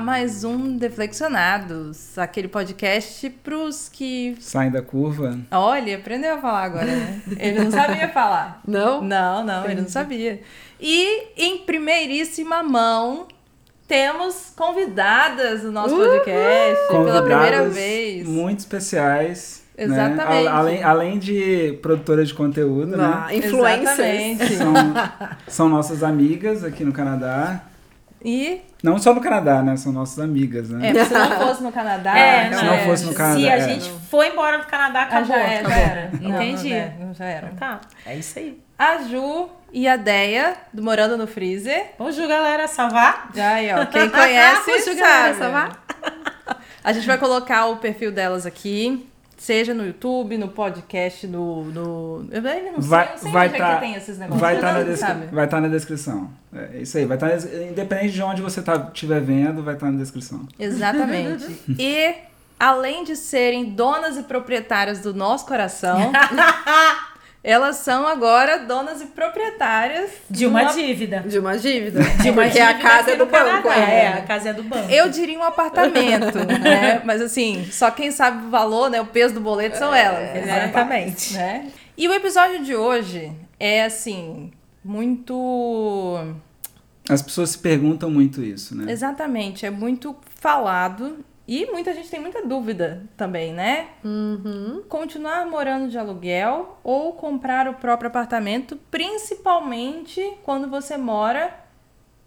a mais um Deflexionados, aquele podcast pros que. Saem da curva. Olha, aprendeu a falar agora, né? Ele não sabia falar. Não? Não, não, ele não sabia. E em primeiríssima mão, temos convidadas no nosso podcast pela primeira Convidadas vez. Muito especiais. né? Exatamente. A- Além, além de produtora de conteúdo, Ah, né? influencers. São, são nossas amigas aqui no Canadá. E Não só no Canadá, né? São nossas amigas, né? é, se não fosse no Canadá, É, se não fosse no Canadá, Se a é. gente for embora do Canadá, Ah, acabou. já era, já era. Não, Entendi. Não, é, não, já era. Tá, é isso aí. A Ju e a Deia, do Morando no Freezer. Bonjour, galera. Salvar? Já aí, ó. Quem conhece, Bonjour, galera, sabe. ça va? A gente vai colocar o perfil delas aqui. Seja no YouTube, no podcast, no. no... Eu ainda não sei, Vai- eu sei vai onde é tá- que tem esses negócios. Vai Eu estar na, sabe. vai tá na descrição. É isso aí. Vai tá, na- independente de onde você tá, estiver vendo, vai estar na descrição. Exatamente. e, além de serem donas e proprietárias do nosso coração, elas são agora donas e proprietárias De uma dívida. De uma dívida. De uma Porque a dívida casa é do banco. Canadá. é. É, a casa é do banco. Eu diria um apartamento, né? Mas assim, só quem sabe o valor, né? O peso do boleto são elas. né? Exatamente. Né? E o episódio de hoje é assim, muito. As pessoas se perguntam muito isso, né? Exatamente, é muito falado. E muita gente tem muita dúvida também, né? Uhum. Continuar morando de aluguel ou comprar o próprio apartamento, principalmente quando você mora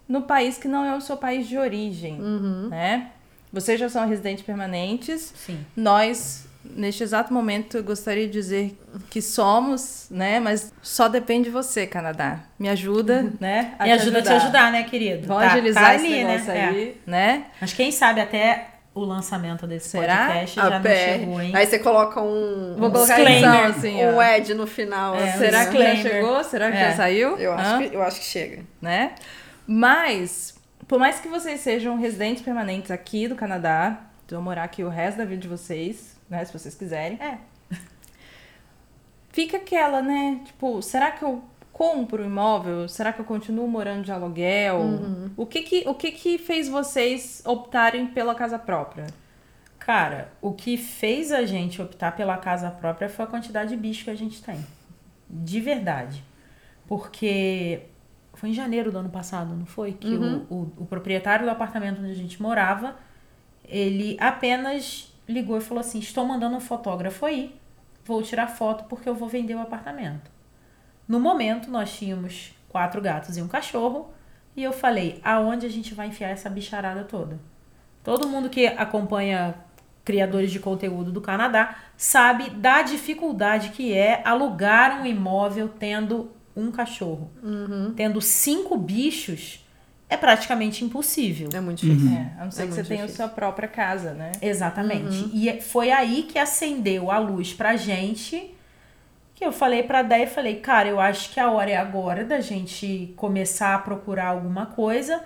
no país que não é o seu país de origem, Uhum. né? Vocês já são residentes permanentes. Sim. Nós, neste exato momento, eu gostaria de dizer que somos, né? Mas só depende de você, Canadá. Me ajuda, né? Me ajuda a te ajudar, né, querido? Vamos Tá- agilizar tá ali, né? É. aí, né? Mas quem sabe até o lançamento desse Será? podcast A já não pé. chegou, hein? Aí você coloca um, Vou um colocar disclaimer, assim, um ad no final. É, assim, Será que já chegou? Será que É. já saiu? Eu Hã? acho, que, eu acho que chega. né? Mas, por mais que vocês sejam residentes permanentes aqui do Canadá, vão morar aqui o resto da vida de vocês, né? Se vocês quiserem. É. Fica aquela, né? Tipo, será que eu compro um imóvel? Será que eu continuo morando de aluguel? O, que que, o que que fez vocês optarem pela casa própria? Cara, o que fez a gente optar pela casa própria foi a quantidade de bicho que a gente tem. De verdade. Porque foi em janeiro do ano passado, não foi? Que o, o, o proprietário do apartamento onde a gente morava, ele apenas ligou e falou assim: estou mandando um fotógrafo aí, vou tirar foto porque eu vou vender o apartamento. No momento, nós tínhamos quatro gatos e um cachorro, e eu falei: aonde a gente vai enfiar essa bicharada toda? Todo mundo que acompanha criadores de conteúdo do Canadá sabe da dificuldade que é alugar um imóvel tendo um cachorro. Tendo cinco bichos é praticamente impossível. É muito difícil. É, a não ser É que você tenha a sua própria casa, né? Exatamente. E é- foi aí que acendeu a luz pra gente. Eu falei pra Déia, falei, cara, eu acho que a hora é agora da gente começar a procurar alguma coisa,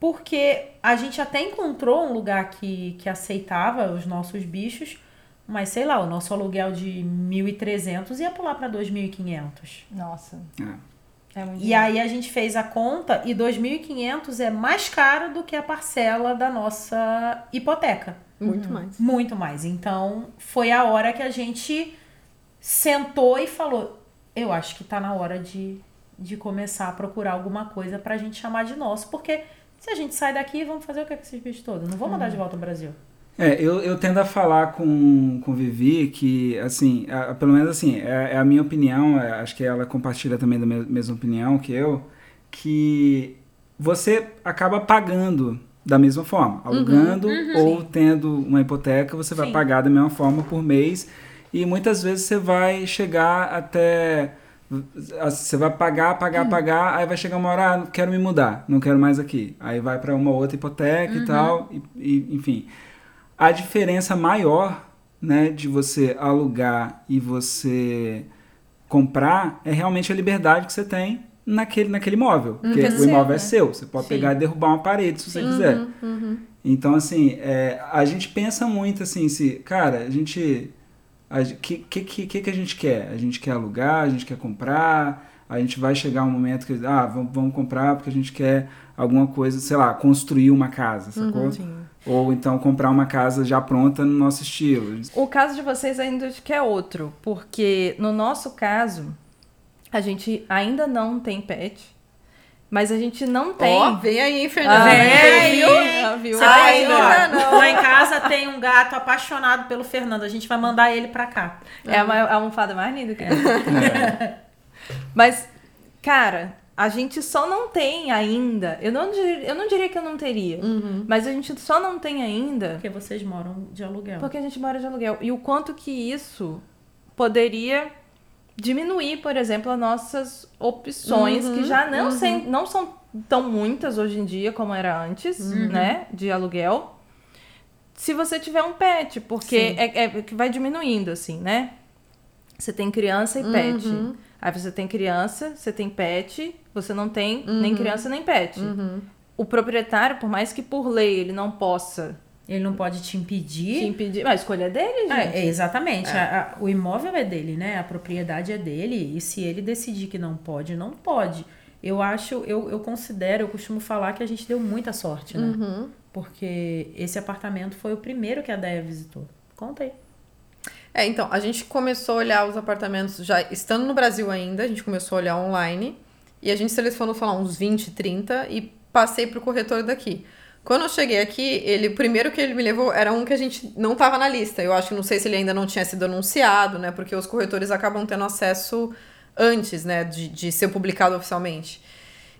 porque a gente até encontrou um lugar que, que aceitava os nossos bichos, mas sei lá, o nosso aluguel de 1.300 ia pular pra 2.500. Nossa. É. É muito E aí a gente fez a conta e 2.500 é mais caro do que a parcela da nossa hipoteca. Muito mais. Muito mais. Então, foi a hora que a gente sentou e falou: eu acho que tá na hora de, de começar a procurar alguma coisa pra gente chamar de nosso, porque se a gente sai daqui, vamos fazer o que com esses bichos todos? Não vou mandar de volta ao Brasil. É, eu, eu tendo a falar com, com Vivi que, assim, a- pelo menos assim, é, é a minha opinião, é, acho que ela compartilha também da me- mesma opinião que eu, que você acaba pagando da mesma forma, alugando ou tendo uma hipoteca, você vai Sim. pagar da mesma forma por mês e muitas vezes você vai chegar até você vai pagar, pagar, pagar, aí vai chegar uma hora, ah, não quero me mudar, não quero mais aqui. Aí vai para uma outra hipoteca e tal, e, e, enfim. A diferença maior, né, de você alugar e você comprar é realmente a liberdade que você tem naquele, naquele imóvel. Porque que é o imóvel é né? seu, você pode Sim. pegar e derrubar uma parede se você quiser. Uhum. Então, assim, é, a gente pensa muito assim, se, cara, a gente. O que, que, que, que a gente quer? A gente quer alugar, a gente quer comprar, a gente vai chegar um momento que, ah, vamos, vamos comprar porque a gente quer alguma coisa, sei lá, construir uma casa, sacou? Ou então comprar uma casa já pronta no nosso estilo. O caso de vocês ainda acho que é outro, porque no nosso caso, a gente ainda não tem pet, mas a gente não tem. Ó, vem aí, hein, Fernanda. Ah, Vem aí, viu? Ah, viu? Você Ah, ó, não. Lá em casa tem um gato apaixonado pelo Fernando. A gente vai mandar ele pra cá. É a, ma- a almofada mais linda que. É. Mas, cara, a gente só não tem ainda. Eu não, dir- eu não diria que eu não teria. Uhum. Mas a gente só não tem ainda Porque vocês moram de aluguel. porque a gente mora de aluguel. E o quanto que isso poderia diminuir, por exemplo, as nossas opções, Uhum, que já não, sem- não são tão muitas hoje em dia como era antes, Uhum. né? De aluguel. Se você tiver um pet, porque é, é que vai diminuindo, assim, né? Você tem criança e pet. Uhum. Aí você tem criança, você tem pet, você não tem nem criança nem pet. Uhum. O proprietário, por mais que por lei ele não possa Ele não pode te impedir. te impedir. Mas a escolha é dele, gente. É, é, exatamente. A- a- o imóvel é dele, né? A propriedade é dele. E se ele decidir que não pode, não pode. Eu acho, eu, eu considero, eu costumo falar que a gente deu muita sorte, né? Uhum. Porque esse apartamento foi o primeiro que a Deia visitou. Conta aí. É, então, a gente começou a olhar os apartamentos já estando no Brasil ainda, a gente começou a olhar online e a gente selecionou, lá, uns 20, 30 e passei pro corretor daqui. Quando eu cheguei aqui, ele, o primeiro que ele me levou era um que a gente não tava na lista. Eu acho que não sei se ele ainda não tinha sido anunciado, né? Porque os corretores acabam tendo acesso antes, né, de, de ser publicado oficialmente.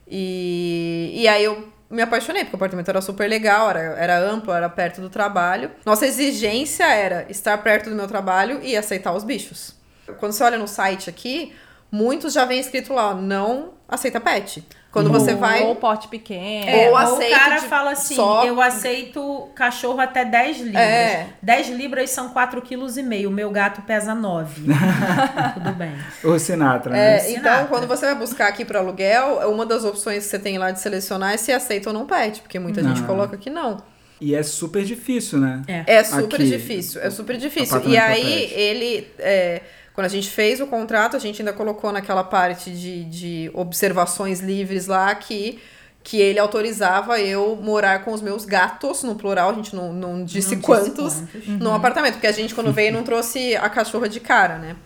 E, e aí eu me apaixonei, porque o apartamento era super legal, era, era amplo, era perto do trabalho. Nossa exigência era estar perto do meu trabalho e aceitar os bichos. Quando você olha no site aqui, muitos já vem escrito lá, ó, não aceita pet. Quando você Ou- vai. Ou porte pequeno. É, Ou ou aceito o cara de- fala assim, só- eu aceito cachorro até 10 libras. É. 10 libras são 4,5 kg. O meu gato pesa 9. Tudo bem. O Sinatra, É, né? então, Sinatra. quando você vai buscar aqui para aluguel, uma das opções que você tem lá de selecionar é se aceita ou não pet, porque muita gente Não. coloca que não. E é super difícil, né? É. É super Aqui, difícil, é super difícil. E aí, ele. é, quando a gente fez o contrato, a gente ainda colocou naquela parte de, de observações livres lá que, que ele autorizava eu morar com os meus gatos, no plural, a gente não, não disse Não disse quantos, quantos. no apartamento. Porque a gente, quando veio, não trouxe a cachorra de cara, né?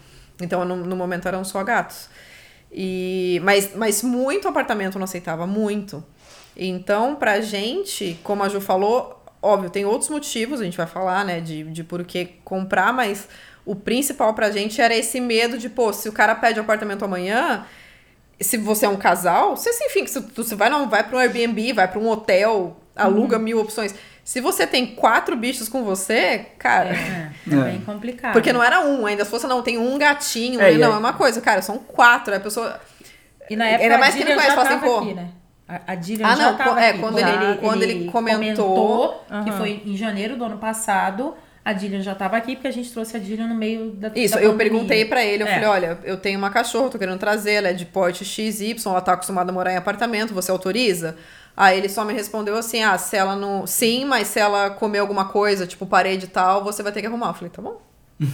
Então, no, no momento, eram só gatos. E, mas, mas muito apartamento não aceitava, muito. Então, pra gente, como a Ju falou, óbvio, tem outros motivos, a gente vai falar, né, de, de por que comprar, mas o principal pra gente era esse medo de, pô, se o cara pede o apartamento amanhã, se você é um casal, você enfim, se você vai, não, vai pra um Airbnb, vai pra um hotel, aluga mil opções. Se você tem quatro bichos com você, cara. É, é É. bem complicado. Porque não era um, ainda se fosse, não, tem um gatinho, É, não, e é uma coisa, cara, são quatro, a pessoa. E na época Ainda a mais que ele conhece, já fala assim, pô. aqui, né? A, a Dillian Ah, já não, tava é, aqui. quando ele- quando ele comentou. que Aham. foi em janeiro do ano passado, a Dillian já tava aqui, porque a gente trouxe a Dillian no meio da Isso, da eu perguntei pra ele, eu É. falei, olha, eu tenho uma cachorra, tô querendo trazer, ela é de porte XY, ela tá acostumada a morar em apartamento, você autoriza? Aí ele só me respondeu assim, ah, se ela não... Sim, mas se ela comer alguma coisa, tipo parede e tal, você vai ter que arrumar. Eu falei, tá bom.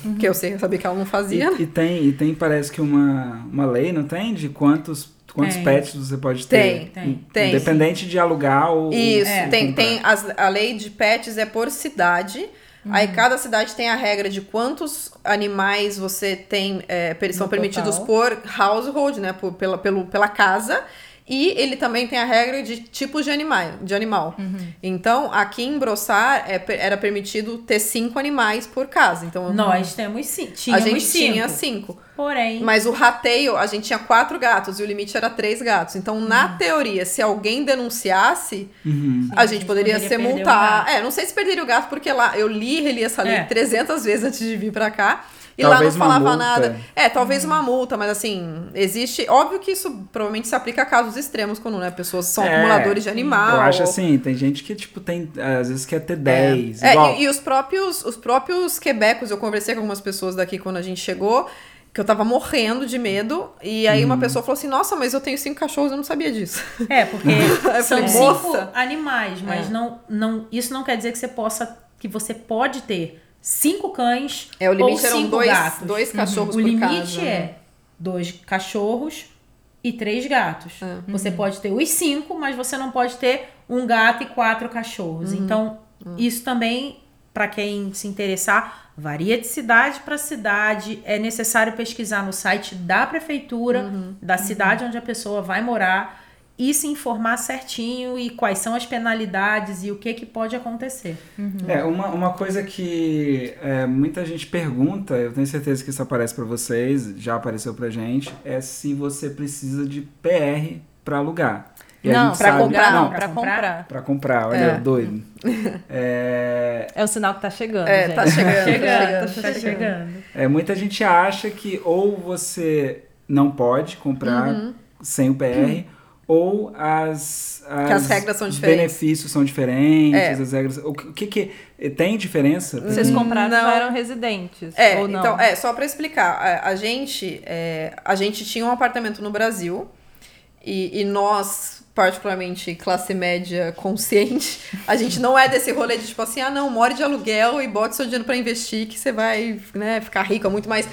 Porque eu sei, eu sabia que ela não fazia. E, e tem, e tem, parece que uma, uma lei, não tem? De quantos, quantos Tem. pets você pode ter. Tem, tem, tem, Independente de alugar ou. Isso, É. tem, tem as, a lei de pets é por cidade. Aí cada cidade tem a regra de quantos animais você tem, é, são No permitidos total. por household, né? Por, pela, pelo, pela casa. E ele também tem a regra de tipos de animal. De animal. Então, aqui em Brossar é, era permitido ter cinco animais por casa. Então, Nós temos sim. a gente cinco. tinha cinco. Porém, Mas o rateio, a gente tinha quatro gatos e o limite era três gatos. Então, na teoria, se alguém denunciasse, Uhum. a gente poderia, poderia ser perder o multar. gato. É, não sei se perderia o gato, porque lá eu li e reli essa lei É. 300 vezes antes de vir pra cá. E Talvez lá não falava nada. É, talvez uma multa, mas assim, existe. Óbvio que isso provavelmente se aplica a casos extremos, quando né, pessoas são É, acumuladores de animal. Eu acho ou- assim, tem gente que, tipo, tem. Às vezes quer ter 10. É, igual. e, e os próprios os próprios quebecos, eu conversei com algumas pessoas daqui quando a gente chegou, que eu tava morrendo de medo, e aí Uhum. uma pessoa falou assim: "Nossa, mas eu tenho cinco cachorros, eu não sabia disso". É, porque são falei, cinco "Moça." animais, mas É. não, não, isso não quer dizer que você possa, que você pode ter cinco cães É, o limite ou eram cinco dois- gatos. dois cachorros O por limite casa, né? é dois cachorros e três gatos. É. Você pode ter os cinco, mas você não pode ter um gato e quatro cachorros. Uhum. Então, isso também, para quem se interessar, varia de cidade para cidade. É necessário pesquisar no site da prefeitura, Uhum. da cidade onde a pessoa vai morar e se informar certinho e quais são as penalidades e o que, que pode acontecer. É, uma, uma coisa que é, muita gente pergunta, eu tenho certeza que isso aparece pra vocês, já apareceu pra gente, é se você precisa de PR pra alugar. E Não, pra sabe- comprar, não, não, pra Pra comprar? pra comprar, olha, É. doido. É, É o sinal que tá chegando, É, gente. tá chegando. Chegando, tá tá chegando. chegando. é, muita gente acha que ou você não pode comprar Uhum. sem o PR, ou as, Que as regras são diferentes. benefícios são diferentes, É. as regras... O que, que que... Tem diferença? Vocês compraram Não. eram residentes, É, ou não? então, é, só pra explicar. A, a gente, é, a gente tinha um apartamento no Brasil e, e nós, particularmente classe média consciente, a gente não é desse rolê de tipo assim, ah não, more de aluguel e bote seu dinheiro pra investir que você vai né, ficar rico, é muito mais...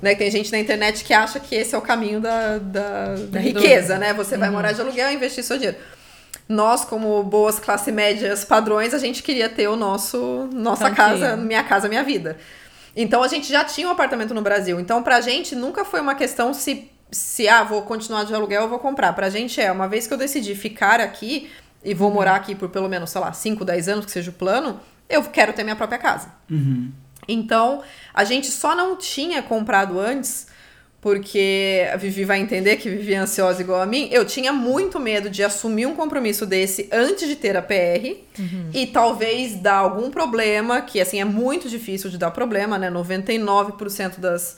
Né, tem gente na internet que acha que esse é o caminho da, da, da riqueza, né? Você vai morar de aluguel e investir seu dinheiro. Nós, como boas classe médias padrões, a gente queria ter o nosso nossa Cantinho. casa, minha casa, minha vida. Então a gente já tinha um apartamento no Brasil. Então pra gente nunca foi uma questão se se ah, vou continuar de aluguel ou vou comprar. Pra gente é, uma vez que eu decidi ficar aqui e vou morar aqui por pelo menos, sei lá, 5, 10 anos, que seja o plano, eu quero ter minha própria casa. Uhum. Então, a gente só não tinha comprado antes, porque a Vivi vai entender que Vivi é ansiosa igual a mim. Eu tinha muito medo de assumir um compromisso desse antes de ter a PR e talvez dar algum problema, que assim é muito difícil de dar problema, né? 99% das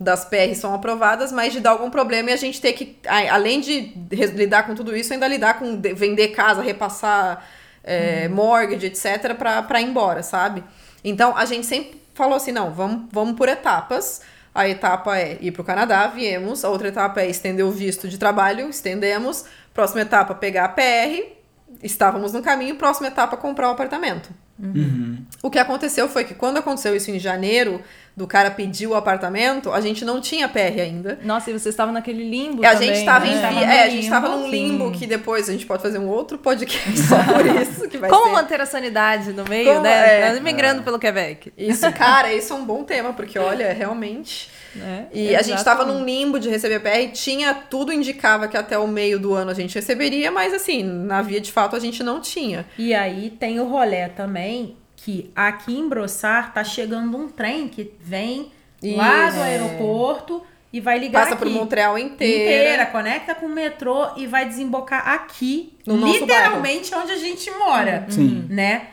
das PRs são aprovadas, mas de dar algum problema e a gente ter que, além de lidar com tudo isso, ainda lidar com de- vender casa, repassar é, mortgage, etc., pra ir embora, sabe? Então a gente sempre falou assim: não, vamos, vamos por etapas. A etapa é ir pro Canadá, viemos. A outra etapa é estender o visto de trabalho, estendemos. Próxima etapa, pegar a PR, estávamos no caminho. Próxima etapa, comprar o apartamento. Uhum. O que aconteceu foi que quando aconteceu isso em janeiro, do cara pedir o apartamento, a gente não tinha PR ainda. Nossa, e vocês estavam naquele limbo a também, gente estava né? em Tava é, a gente estava num limbo sim. que depois a gente pode fazer um outro podcast só por isso, que vai Como ser... manter a sanidade no meio, Como- né? é. Migrando pelo Quebec. Isso, cara, isso é um bom tema, porque olha, realmente. Né? E a gente estava Exatamente. num limbo de receber PR, tinha tudo indicava que até o meio do ano a gente receberia, mas assim, na via de fato a gente não tinha. E aí tem o rolê também que aqui em Brossard tá chegando um trem que vem lá Isso. do aeroporto e vai ligar Passa por aqui. Montreal inteira. inteira, conecta com o metrô e vai desembocar aqui, No nosso literalmente onde a gente mora, Sim. né?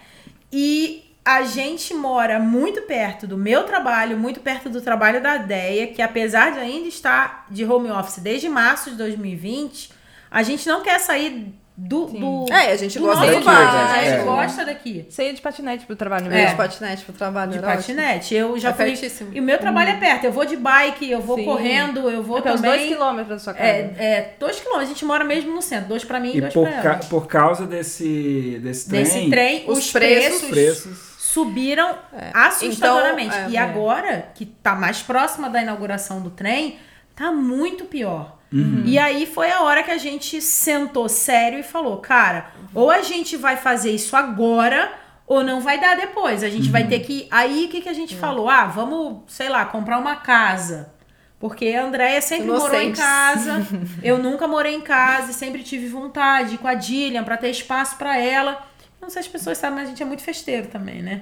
E a gente mora muito perto do meu trabalho, muito perto do trabalho da Deia, que apesar de ainda estar de home office desde março de 2020, a gente não quer sair do, do É, a gente do gosta daqui, bairro, né? a gente É. gosta daqui. Você ia de patinete pro trabalho É. mesmo? De patinete pro trabalho. De ótimo. patinete. Eu já É fui. pertíssimo. E o meu trabalho é perto. Eu vou de bike, eu vou Sim. correndo, eu vou É uns também. dois quilômetros da sua casa. É, é, dois quilômetros. A gente mora mesmo no centro. Dois pra mim e, E dois por, pra ca- ela. por causa desse, desse trem, Desse trem, os os, preços- preços, subiram assustadoramente. Então, é, e é. agora, que tá mais próxima da inauguração do trem, tá muito pior. Uhum. E aí foi a hora que a gente sentou sério e falou, cara, ou a gente vai fazer isso agora ou não vai dar depois. A gente Uhum. vai ter que. Aí o que, que a gente falou? Ah, vamos, sei lá, comprar uma casa. Porque a Andréia sempre morou em casa. Eu nunca morei em casa e sempre tive vontade com a Dillian pra ter espaço pra ela. Não sei se as pessoas sabem, mas a gente é muito festeiro também, né?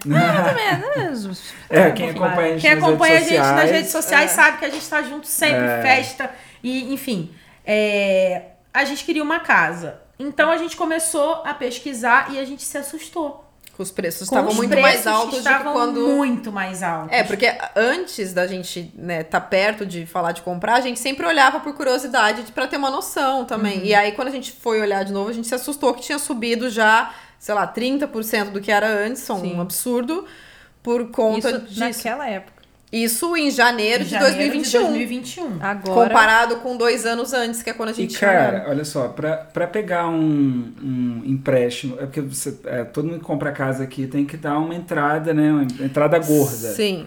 É, quem acompanha a gente Quem nas acompanha a redes gente nas sociais, redes sociais é. sabe que a gente tá junto sempre, É. festa. E, enfim, é, a gente queria uma casa. Então a gente começou a pesquisar e a gente se assustou. Os preços Com estavam os muito preços mais altos do que estavam quando. muito mais altos. É, porque antes da gente né, tá perto de falar de comprar, a gente sempre olhava por curiosidade pra ter uma noção também. Uhum. E aí, quando a gente foi olhar de novo, a gente se assustou que tinha subido já, sei lá, 30% do que era antes, são Sim. um absurdo, por conta Isso disso. naquela época. Isso em janeiro, Em de, janeiro 2021. De 2021. Agora. Comparado com dois anos antes, que é quando a E gente tinha cara, olha só, pra, pra pegar um, um empréstimo, é porque você, é, todo mundo que compra casa aqui tem que dar uma entrada, né? Uma entrada gorda. Sim.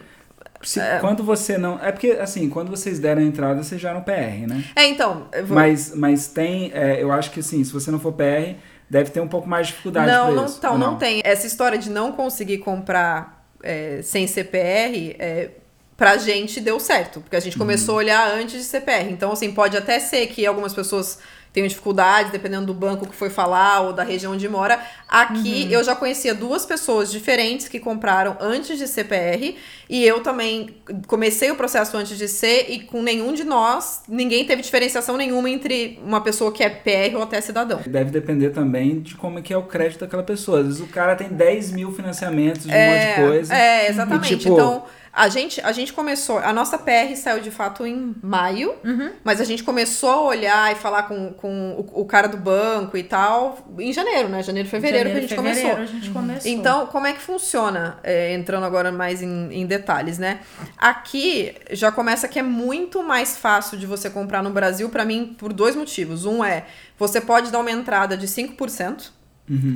se, quando você não. É porque, assim, quando vocês deram a entrada, vocês já eram PR, né? É, então. vou- Mas, mas tem. é, eu acho que, assim, se você não for PR, deve ter um pouco mais de dificuldade Não, não, isso, então, ou não tem. Essa história de não conseguir comprar é, sem CPR, é, pra gente deu certo. Porque a gente começou a olhar antes de CPR. Então, assim, pode até ser que algumas pessoas tenham dificuldade, dependendo do banco que foi falar ou da região onde mora. Aqui, eu já conhecia duas pessoas diferentes que compraram antes de CPR. E eu também comecei o processo antes de ser e com nenhum de nós, ninguém teve diferenciação nenhuma entre uma pessoa que é PR ou até cidadão. Deve depender também de como é que é o crédito daquela pessoa. Às vezes o cara tem 10 mil financiamentos de um monte de coisa. É, exatamente. E, tipo, Então, a gente, a gente começou. A nossa PR saiu de fato em maio, Uhum. mas a gente começou a olhar e falar com, com o, o cara do banco e tal em janeiro, né? Janeiro, fevereiro que a gente fevereiro, começou. a gente começou. Então, como é que funciona? É, entrando agora mais em, em detalhes, né? Aqui já começa que é muito mais fácil de você comprar no Brasil, pra mim, por dois motivos. Um é, você pode dar uma entrada de 5%,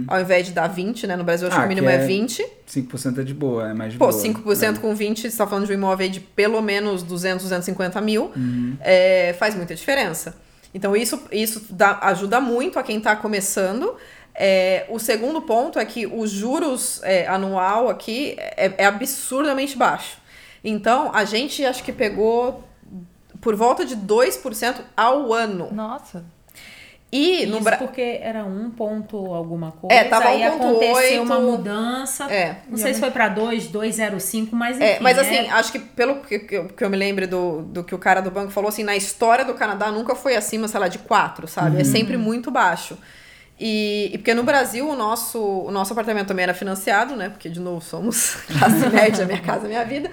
ao invés de dar 20%, né? No Brasil, acho Uhum. Ah, que o mínimo que é é 20%. 5% é de boa, é mais de Pô, boa. 5% né? com 20, você tá falando de um imóvel aí de pelo menos 200, 250 mil, Uhum. é, faz muita diferença. Então, isso, isso dá- ajuda muito a quem tá começando. É, o segundo ponto é que os juros é, anual aqui é, é absurdamente baixo. Então, a gente acho que pegou por volta de 2% ao ano. Nossa. E no Isso Brasil. porque era um ponto alguma coisa. É, tava aí 1.8. aconteceu uma mudança. É. Não sei se foi pra 2, 205, mas enfim. É, mas assim, é- acho que pelo que, que eu, me lembro do, do que o cara do banco falou, assim, na história do Canadá nunca foi acima, sei lá, de 4, sabe? É sempre muito baixo. E, e porque no Brasil o nosso, o nosso apartamento também era financiado, né? Porque, de novo, somos classe média, minha casa, minha vida.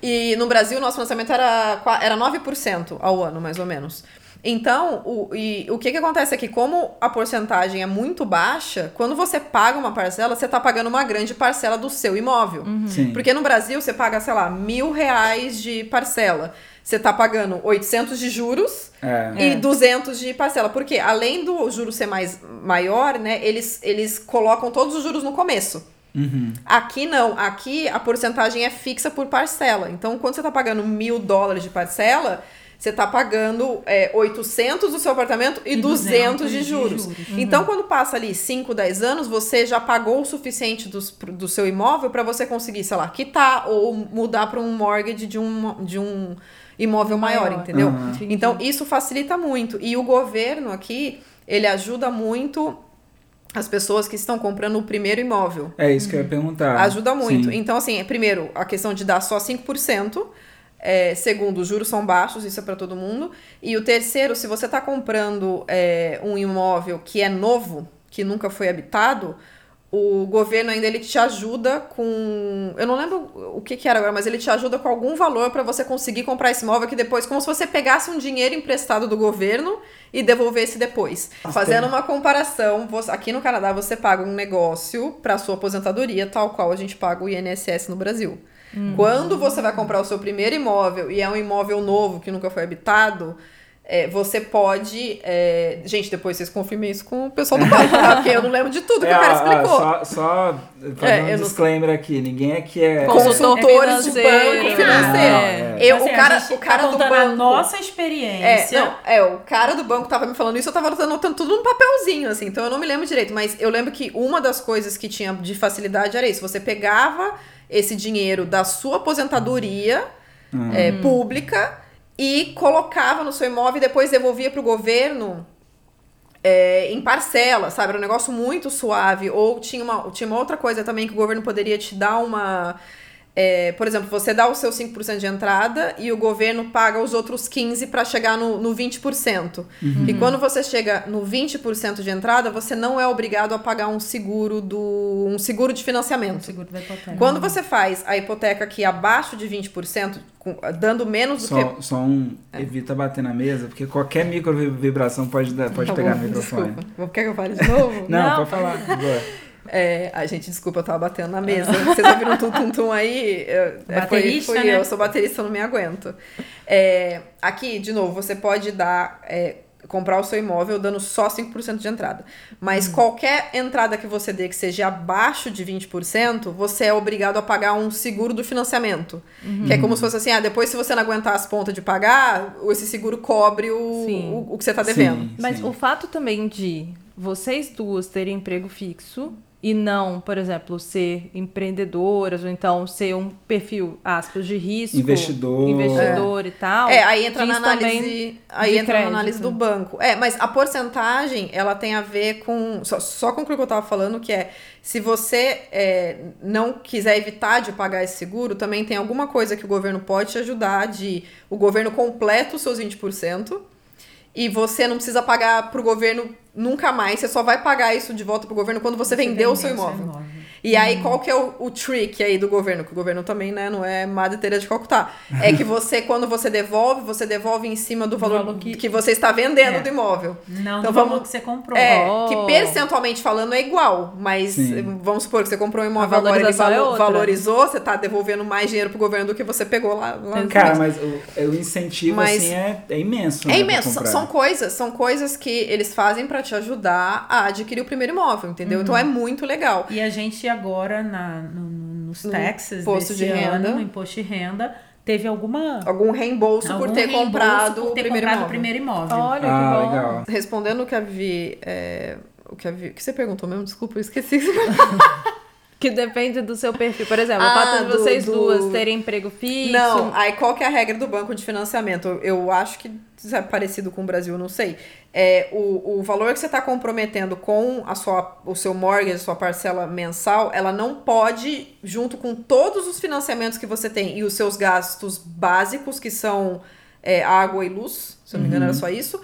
E no Brasil o nosso financiamento era, era 9% ao ano, mais ou menos. Então, o, e, o que, que acontece é que, como a porcentagem é muito baixa, quando você paga uma parcela, você está pagando uma grande parcela do seu imóvel. Sim. Porque no Brasil você paga, sei lá, mil reais de parcela. Você tá pagando 800 de juros É. e 200 de parcela. Porque além do juro ser mais maior, né, eles, eles colocam todos os juros no começo. Uhum. Aqui não, aqui a porcentagem é fixa por parcela. Então, quando você tá pagando mil dólares de parcela, você tá pagando é, 800 do seu apartamento e, E 200 de 200 de juros. juros. Então, quando passa ali 5, 10 anos, você já pagou o suficiente dos, do seu imóvel para você conseguir, sei lá, quitar ou mudar para um mortgage de um, de um imóvel maior, Maior. entendeu? Entendi. Então, isso facilita muito. E o governo aqui, ele ajuda muito as pessoas que estão comprando o primeiro imóvel. É isso que eu ia perguntar. Ajuda muito. Sim. Então, assim, primeiro, a questão de dar só 5%. É, segundo, os juros são baixos, isso é para todo mundo. E o terceiro, se você está comprando é, um imóvel que é novo, que nunca foi habitado, o governo ainda ele te ajuda com. Eu não lembro o que, que era agora, mas ele te ajuda com algum valor para você conseguir comprar esse imóvel que depois, como se você pegasse um dinheiro emprestado do governo e devolvesse depois. Fazendo uma comparação, você- aqui no Canadá você paga um negócio para sua aposentadoria, tal qual a gente paga o INSS no Brasil. Quando você vai comprar o seu primeiro imóvel e é um imóvel novo que nunca foi habitado, é, você pode. é, Gente, depois vocês confirmem isso com o pessoal do banco, tá? Porque eu não lembro de tudo que É, o cara explicou. só, só fazer É, um eu não- disclaimer aqui. Ninguém aqui é. Consultores de financeiro. banco financeiro. É. Eu, Assim, o cara, o cara tá do banco. a nossa É, experiência. não, é, o cara do banco tava me falando isso, eu tava anotando tudo num papelzinho, assim, então eu não me lembro direito, mas eu lembro que uma das coisas que tinha de facilidade era isso, você pegava esse dinheiro da sua aposentadoria é, pública e colocava no seu imóvel e depois devolvia pro governo é, em parcela, sabe? Era um negócio muito suave. Ou tinha uma, tinha uma outra coisa também que o governo poderia te dar uma. É, por exemplo, você dá o seu 5% de entrada e o governo paga os outros 15% para chegar no, no 20%. E quando você chega no 20% de entrada, você não é obrigado a pagar um seguro do um seguro de financiamento. Seguro da hipoteca. Quando você faz a hipoteca aqui abaixo de 20%, com- dando menos do que Só, só um. Evita bater na mesa, porque qualquer micro vibração pode, dar- pode Tá pegar bom, no microfone. Desculpa. Quer que eu fale de novo? Não, Não, pode falar. É, a gente, desculpa, eu tava batendo na mesa. Vocês ouviram um tum-tum-tum aí? Eu, é, foi, Baterista, fui né? eu, sou baterista, eu não me aguento. É, aqui, de novo, você pode dar. é, comprar o seu imóvel dando só 5% de entrada. Mas uhum. qualquer entrada que você dê que seja abaixo de 20%, você é obrigado a pagar um seguro do financiamento. Uhum. Que é como se fosse assim, ah, depois se você não aguentar as pontas de pagar, esse seguro cobre o, o, o, que você está devendo. Sim, Mas sim. o fato também de vocês duas terem emprego fixo e não, por exemplo, ser empreendedoras ou então ser um perfil, aspas, de risco. Investidor. Investidor é. e tal. É, aí entra na análise, aí entra crédito. na análise do banco. É, mas a porcentagem, ela tem a ver com... Só, só concluir o que eu estava falando, que é, se você é, não quiser evitar de pagar esse seguro, também tem alguma coisa que o governo pode te ajudar de... O governo completa os seus 20%, e você não precisa pagar pro governo nunca mais, você só vai pagar isso de volta pro governo quando você, você vendeu o seu imóvel. imóvel. E aí, hum. qual que é o, o trick aí do governo? Que o governo também, né, não é Madre Teresa de Calcutá. É que você, quando você devolve, você devolve em cima do valor, valor que, que, você está vendendo é. do imóvel. Não então, do vamos, valor que você comprou. É, oh. que percentualmente falando é igual, mas Sim. vamos supor que você comprou um imóvel agora ele valo, é valorizou, você está devolvendo mais dinheiro pro governo do que você pegou lá. lá Cara, mas o, o incentivo, mas, assim, é, é imenso. É né, imenso. São coisas, são coisas que eles fazem para te ajudar a adquirir o primeiro imóvel, entendeu? Uhum. Então é muito legal. E a gente agora na, no, nos taxes imposto de renda. no imposto de renda, teve alguma algum reembolso algum por ter reembolso comprado por ter o primeiro comprado imóvel. o primeiro imóvel. Olha ah, que bom. Legal. Respondendo o que a Vi, é, o que a Vi, o que você perguntou mesmo? Desculpa, eu esqueci. Que depende do seu perfil. Por exemplo, ah, o fato de vocês do... duas terem emprego fixo. Não, aí qual que é a regra do banco de financiamento? Eu acho que é parecido com o Brasil, não sei. É, o, o valor que você está comprometendo com a sua, o seu mortgage, a sua parcela mensal, ela não pode, junto com todos os financiamentos que você tem e os seus gastos básicos, que são é, água e luz, se eu não me engano era uhum. só isso,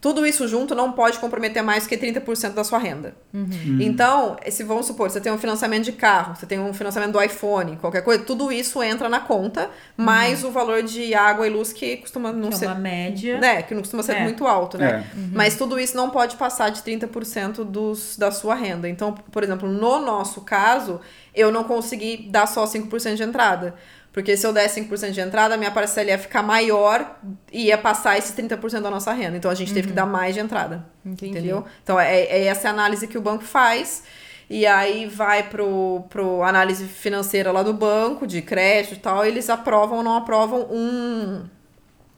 tudo isso junto não pode comprometer mais que 30% da sua renda. Uhum. Uhum. Então, se vamos supor, você tem um financiamento de carro, você tem um financiamento do iPhone, qualquer coisa, tudo isso entra na conta, mais uhum. o valor de água e luz que costuma não que ser. É uma média. Né, que não costuma ser é. muito alto, né? É. Uhum. Mas tudo isso não pode passar de 30% dos, da sua renda. Então, por exemplo, no nosso caso, eu não consegui dar só 5% de entrada. Porque se eu der 5% de entrada, minha parcela ia ficar maior e ia passar esses 30% da nossa renda. Então a gente uhum. teve que uhum. dar mais de entrada. Entendi. Entendeu? Então é, é essa análise que o banco faz. E aí vai pro, pro análise financeira lá do banco, de crédito e tal, e eles aprovam ou não aprovam um,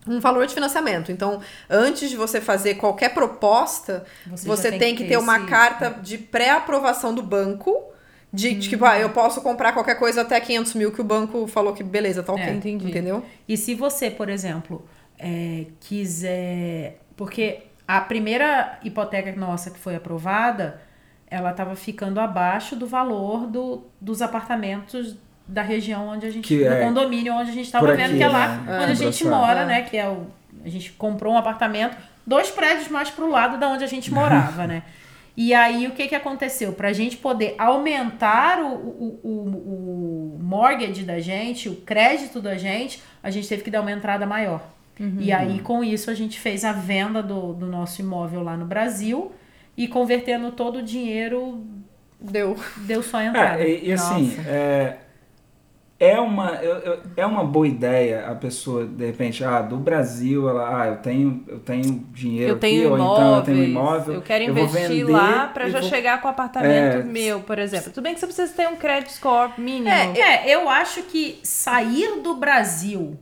um valor de financiamento. Então, antes de você fazer qualquer proposta, você, você tem, que ter, ter uma esse... carta de pré-aprovação do banco de, hum. tipo, ah, eu posso comprar qualquer coisa até 500 mil que o banco falou que beleza, tá ok. É, entendi. Entendeu? E se você, por exemplo, é, quiser. Porque a primeira hipoteca nossa que foi aprovada, ela estava ficando abaixo do valor do, dos apartamentos da região onde a gente. Que do é condomínio onde a gente estava vendo, que é lá né? onde a gente mora, né? Que é o. A gente comprou um apartamento, dois prédios mais pro lado da onde a gente morava, né? E aí, o que, que aconteceu? Para a gente poder aumentar o, o, o, o mortgage da gente, o crédito da gente, a gente teve que dar uma entrada maior. Uhum. E aí, com isso, a gente fez a venda do, do nosso imóvel lá no Brasil e convertendo todo o dinheiro. Deu. Deu só a entrada. É, e, e assim, é, é uma, é uma boa ideia a pessoa, de repente, ah, do Brasil, ela, ah, eu tenho, eu tenho dinheiro eu tenho aqui, imóveis, ou então eu tenho imóvel. Eu quero investir eu lá para já vou... chegar com o apartamento é... meu, por exemplo. Tudo bem que você precisa ter um credit score mínimo. É, é, eu acho que sair do Brasil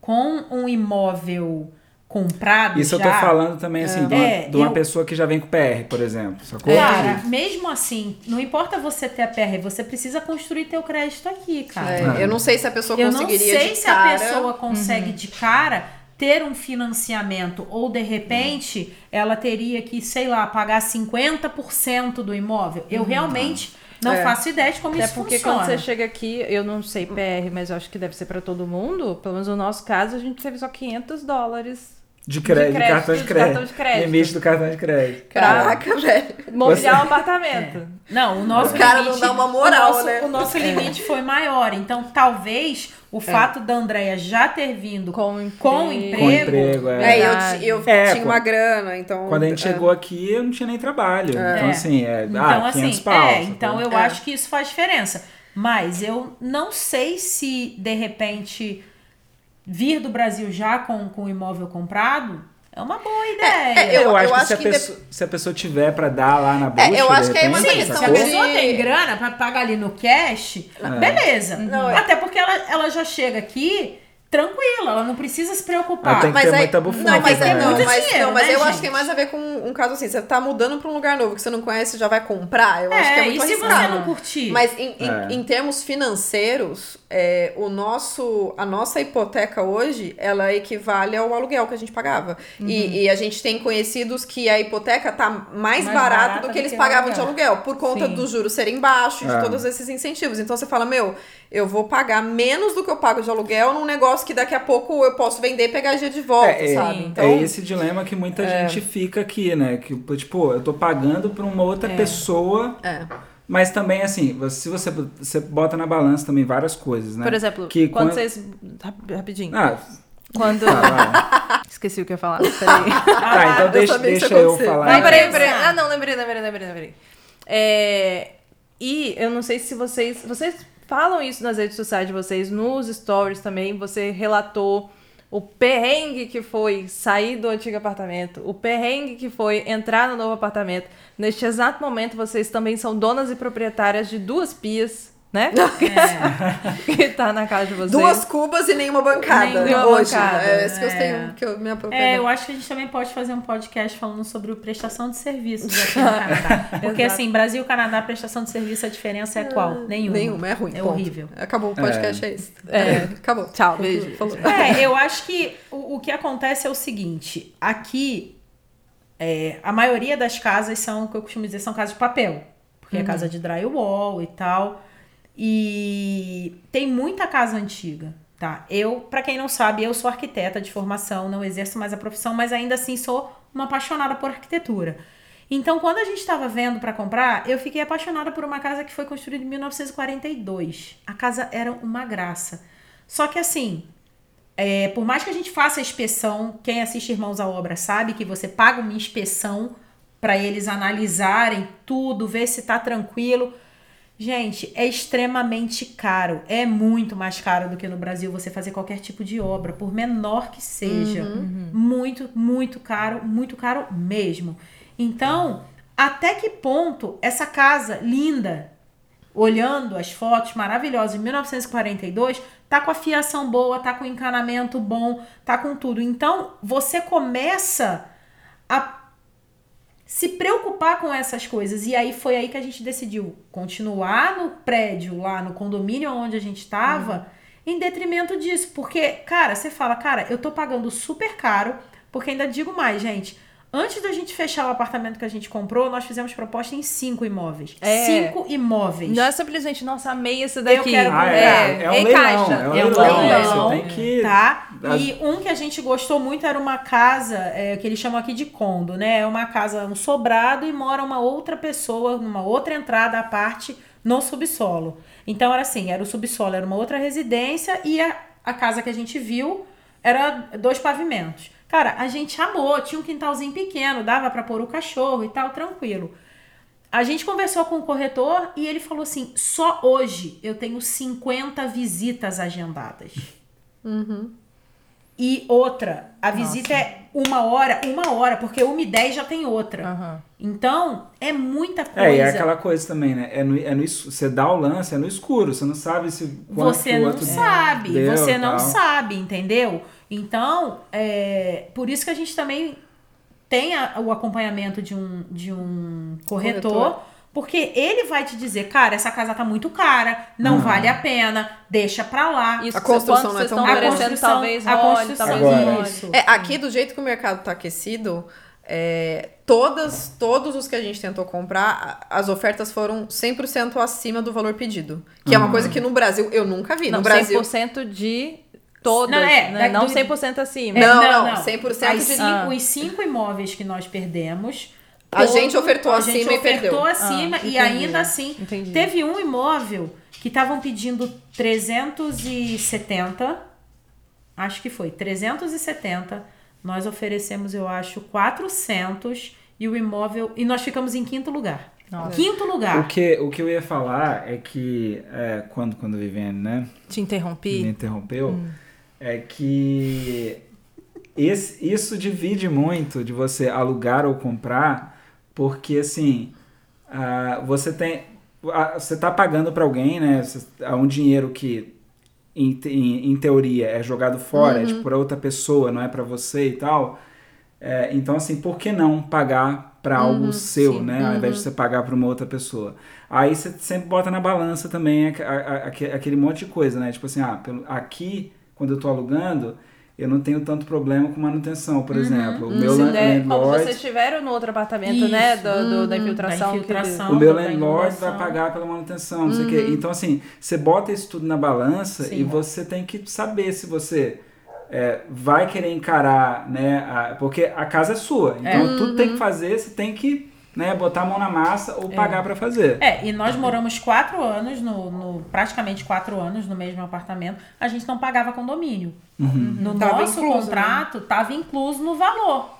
com um imóvel comprado Isso já. eu tô falando também, assim, é. de, uma, é, de uma eu... pessoa que já vem com PR, por exemplo, sacou? Cara, mesmo assim, não importa você ter a PR, você precisa construir teu crédito aqui, cara. É, eu não sei se a pessoa eu conseguiria Eu não sei se cara... a pessoa consegue uhum. de cara ter um financiamento ou de repente uhum. ela teria que, sei lá, pagar 50% do imóvel. Eu uhum. realmente não é. faço ideia de como Até isso porque funciona. quando você chega aqui, eu não sei PR, mas eu acho que deve ser para todo mundo. Pelo menos no nosso caso, a gente teve só 500 dólares de, crédito, de, crédito, cartão de crédito. cartão de crédito. Limite do cartão de crédito. Caraca, velho. Mobiliar um apartamento. É. Não, o nosso o cara limite, não dá uma moral, o nosso, né? O nosso limite foi maior. Então, talvez o é. fato da Andrea já ter vindo com, emprego, com emprego. Com emprego é. é eu, eu é, tinha uma grana, então. Quando a gente é. chegou aqui, eu não tinha nem trabalho. Então, assim, é. Então, ah, assim, pau, é, então eu acho que isso faz diferença. Mas eu não sei se, de repente vir do Brasil já com, com o imóvel comprado, É uma boa ideia. É, Eu, Eu- acho eu que, acho se, a que pessoa, se a pessoa tiver pra dar lá na bucha, eu acho que é uma Sim, questão se a sacou? de- pessoa tem grana pra pagar ali no cash, beleza. Não, é- Até porque ela, ela já chega aqui tranquila, ela não precisa se preocupar. Ela tem que ter aí- muita bufante, Não, mas, né? não, mas, dinheiro, não, mas né, eu acho gente? que tem mais a ver com um caso assim, você tá mudando pra um lugar novo que você não conhece, já vai comprar, eu acho que é É, muito e se você não curtir? Mas em, em, É. em termos financeiros, é, o nosso, a nossa hipoteca hoje, ela equivale ao aluguel que a gente pagava. Uhum. E, e a gente tem conhecidos que a hipoteca tá mais, Mais barata barata do que eles que pagavam de aluguel. aluguel, por conta Sim. dos juros serem baixos, de É. todos esses incentivos. Então você fala, meu, eu vou pagar menos do que eu pago de aluguel num negócio que daqui a pouco eu posso vender e pegar dia de volta, É, é, sabe? Sim. Então, é esse dilema que muita gente fica aqui, né? Que, tipo, eu tô pagando pra uma outra pessoa, é. mas também, assim, você- se você, você bota na balança também várias coisas, né? Por exemplo, que quando quando- vocês. rap- Rapidinho. Ah, Quando. tá, vai. Esqueci o que eu ia falar. Peraí. tá, então deixa, deixa eu acontecer. falar. Não, peraí, peraí. Ah, não, lembrei, lembrei, lembrei, lembrei. É, e eu não sei se vocês. Vocês falam isso nas redes sociais de vocês, nos stories também. Você relatou o perrengue que foi sair do antigo apartamento, o perrengue que foi entrar no novo apartamento. Neste exato momento, vocês também são donas e proprietárias de duas pias, né? que tá na casa de vocês. Duas cubas e nenhuma bancada. Nenhuma hoje. bancada. É isso que eu É. tenho, que eu me apropriei. É, eu acho que a gente também pode fazer um podcast falando sobre prestação de serviços aqui no Canadá. Porque Exato. assim, Brasil e Canadá, prestação de serviço, a diferença é qual? Nenhuma. Nenhuma, é ruim. É ponto. horrível. Acabou o podcast, é, isso. É. Acabou. Tchau, beijo. Falou. É, eu acho que o, o que acontece é o seguinte: aqui, é, a maioria das casas são, o que eu costumo dizer, são casas de papel. Porque é casa de drywall e tal. E tem muita casa antiga, tá? Eu, pra quem não sabe, eu sou arquiteta de formação, não exerço mais a profissão, mas ainda assim sou uma apaixonada por arquitetura. Então, quando a gente estava vendo para comprar, eu fiquei apaixonada por uma casa que foi construída em 1942. A casa era uma graça. Só que assim, é, por mais que a gente faça a inspeção, quem assiste Irmãos à Obra sabe que você paga uma inspeção para eles analisarem tudo, ver se tá tranquilo. Gente, é extremamente caro. É muito mais caro do que no Brasil você fazer qualquer tipo de obra, por menor que seja. Muito, muito caro, muito caro mesmo. Então, até que ponto essa casa linda, olhando as fotos maravilosas de 1942, tá com a fiação boa, tá com o encanamento bom, tá com tudo. Então, você começa a se preocupar com essas coisas. E aí foi aí que a gente decidiu continuar no prédio, lá no condomínio onde a gente estava, em detrimento disso. Porque, cara, você fala, cara, eu tô pagando super caro, porque ainda digo mais, gente. Antes da gente fechar o apartamento que a gente comprou, nós fizemos proposta em cinco imóveis. É. Cinco imóveis. Não é simplesmente, nossa, amei esse daqui. quero Ah, é, é, é um leilão, caixa. é um É um leilão, né? leilão, Você tem que... Tá? E um que a gente gostou muito era uma casa é, que eles chamam aqui de condo, né? É uma casa, um sobrado e mora uma outra pessoa numa outra entrada à parte no subsolo. Então era assim, era o subsolo, era uma outra residência e a, a casa que a gente viu era dois pavimentos. Cara, a gente amou, tinha um quintalzinho pequeno, dava pra pôr o cachorro e tal, tranquilo. A gente conversou com o corretor e ele falou assim: só hoje eu tenho 50 visitas agendadas. E outra, a visita é uma hora, uma hora, porque uma e dez já tem outra. Aham. Então, é muita coisa. É, e é aquela coisa também, né? É no, é no, você dá o lance, é no escuro, você não sabe se quanto Você não outro sabe, deu, você não tal. sabe, entendeu? Então, é por isso que a gente também tem a- o acompanhamento de um, de um corretor, Corretor. porque ele vai te dizer, cara, essa casa tá muito cara, não Uhum. vale a pena, deixa pra lá. Isso, A construção não é vocês tão A construção- talvez a role, construção- talvez não Agora. É, aqui, do jeito que o mercado tá aquecido, é, todas, todos os que a gente tentou comprar, as ofertas foram 100% acima do valor pedido. Que é uma coisa que no Brasil eu nunca vi. Não, no Brasil. 100% de todas, Não, é, né? Não do- 100% acima. Não, não, 100% As de- cinco- Ah. Os cinco imóveis que nós perdemos. A gente ofertou a acima gente e perdeu. ofertou acima Ah, e ainda assim Entendi. teve um imóvel que estavam pedindo 370, acho que foi 370. Nós oferecemos, eu acho, 400 e o imóvel e nós ficamos em quinto lugar. Nossa. Quinto lugar. O que, o que eu ia falar é que, é, quando, quando a Viviane, né, Te me interrompi. interrompeu, Hum. É que esse, isso divide muito de você alugar ou comprar, porque assim, ah, você tem. ah, Você está pagando para alguém, né? Você- É um dinheiro que, em, em, em teoria, é jogado fora, é tipo para outra pessoa, não é para você e tal. É, então, assim, por que não pagar para algo seu, né? Ao invés de você pagar para uma outra pessoa. Aí você sempre bota na balança também a- a- a- aque- aquele monte de coisa, né? Tipo assim, ah, pelo- aqui, quando eu tô alugando, eu não tenho tanto problema com manutenção, por exemplo. O meu Se lan- der, como landlord, vocês tiveram no outro apartamento, né? Isso. Do, do- da infiltração. Da que- infiltração. o meu da landlord vai pagar pela manutenção, não sei o quê. Então, assim, você bota isso tudo na balança Sim. e você tem que saber se você é, vai querer encarar, né? a- porque a casa é sua. Então, tudo tem que fazer, você tem que né, botar a mão na massa ou pagar pra fazer. É, e nós moramos quatro anos, no, no- praticamente quatro anos no mesmo apartamento, a gente não pagava condomínio. No Tava nosso incluso, contrato, estava incluso no valor.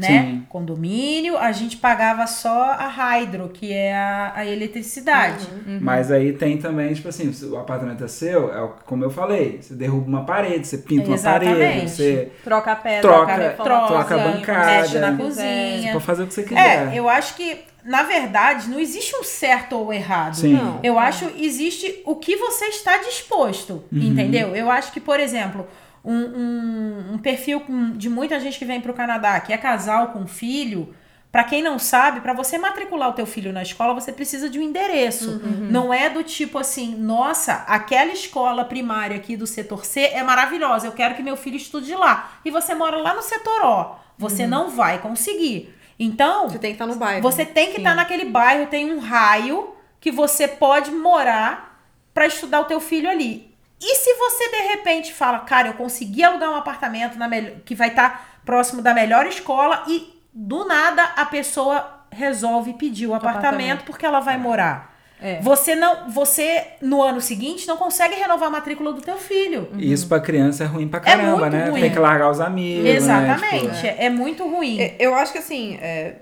Né? Sim. Condomínio, a gente pagava só a hydro, que é a, a eletricidade. Mas aí tem também, tipo assim, o apartamento é seu, é o- como eu falei, você derruba uma parede, você pinta uma Exatamente. parede, você Troca a pedra, Troca- reforma troca a bancada, mexe na se cozinha. quiser. pode fazer o que você quiser. É, eu acho que, na verdade, não existe um certo ou errado. Sim. Não. Eu acho existe o que você está disposto, entendeu? Eu acho que, por exemplo, um, um, um perfil de muita gente que vem para o Canadá, que é casal com filho, para quem não sabe, para você matricular o teu filho na escola, você precisa de um endereço. Não é do tipo assim, nossa, aquela escola primária aqui do setor C é maravilhosa, eu quero que meu filho estude lá. E você mora lá no setor O. Você não vai conseguir. Então, Você tem que estar no bairro. você tem que estar naquele bairro, tem um raio que você pode morar para estudar o teu filho ali. E se você de repente fala, cara, eu consegui alugar um apartamento na melhor, que vai estar próximo da melhor escola e do nada a pessoa resolve pedir o apartamento, apartamento. porque ela vai morar. É. Você não, você no ano seguinte não consegue renovar a matrícula do teu filho. Isso pra criança é ruim pra caramba, muito né? ruim. Tem que largar os amigos. Né? Exatamente, Tipo, é. muito ruim. É, Eu acho que assim, é,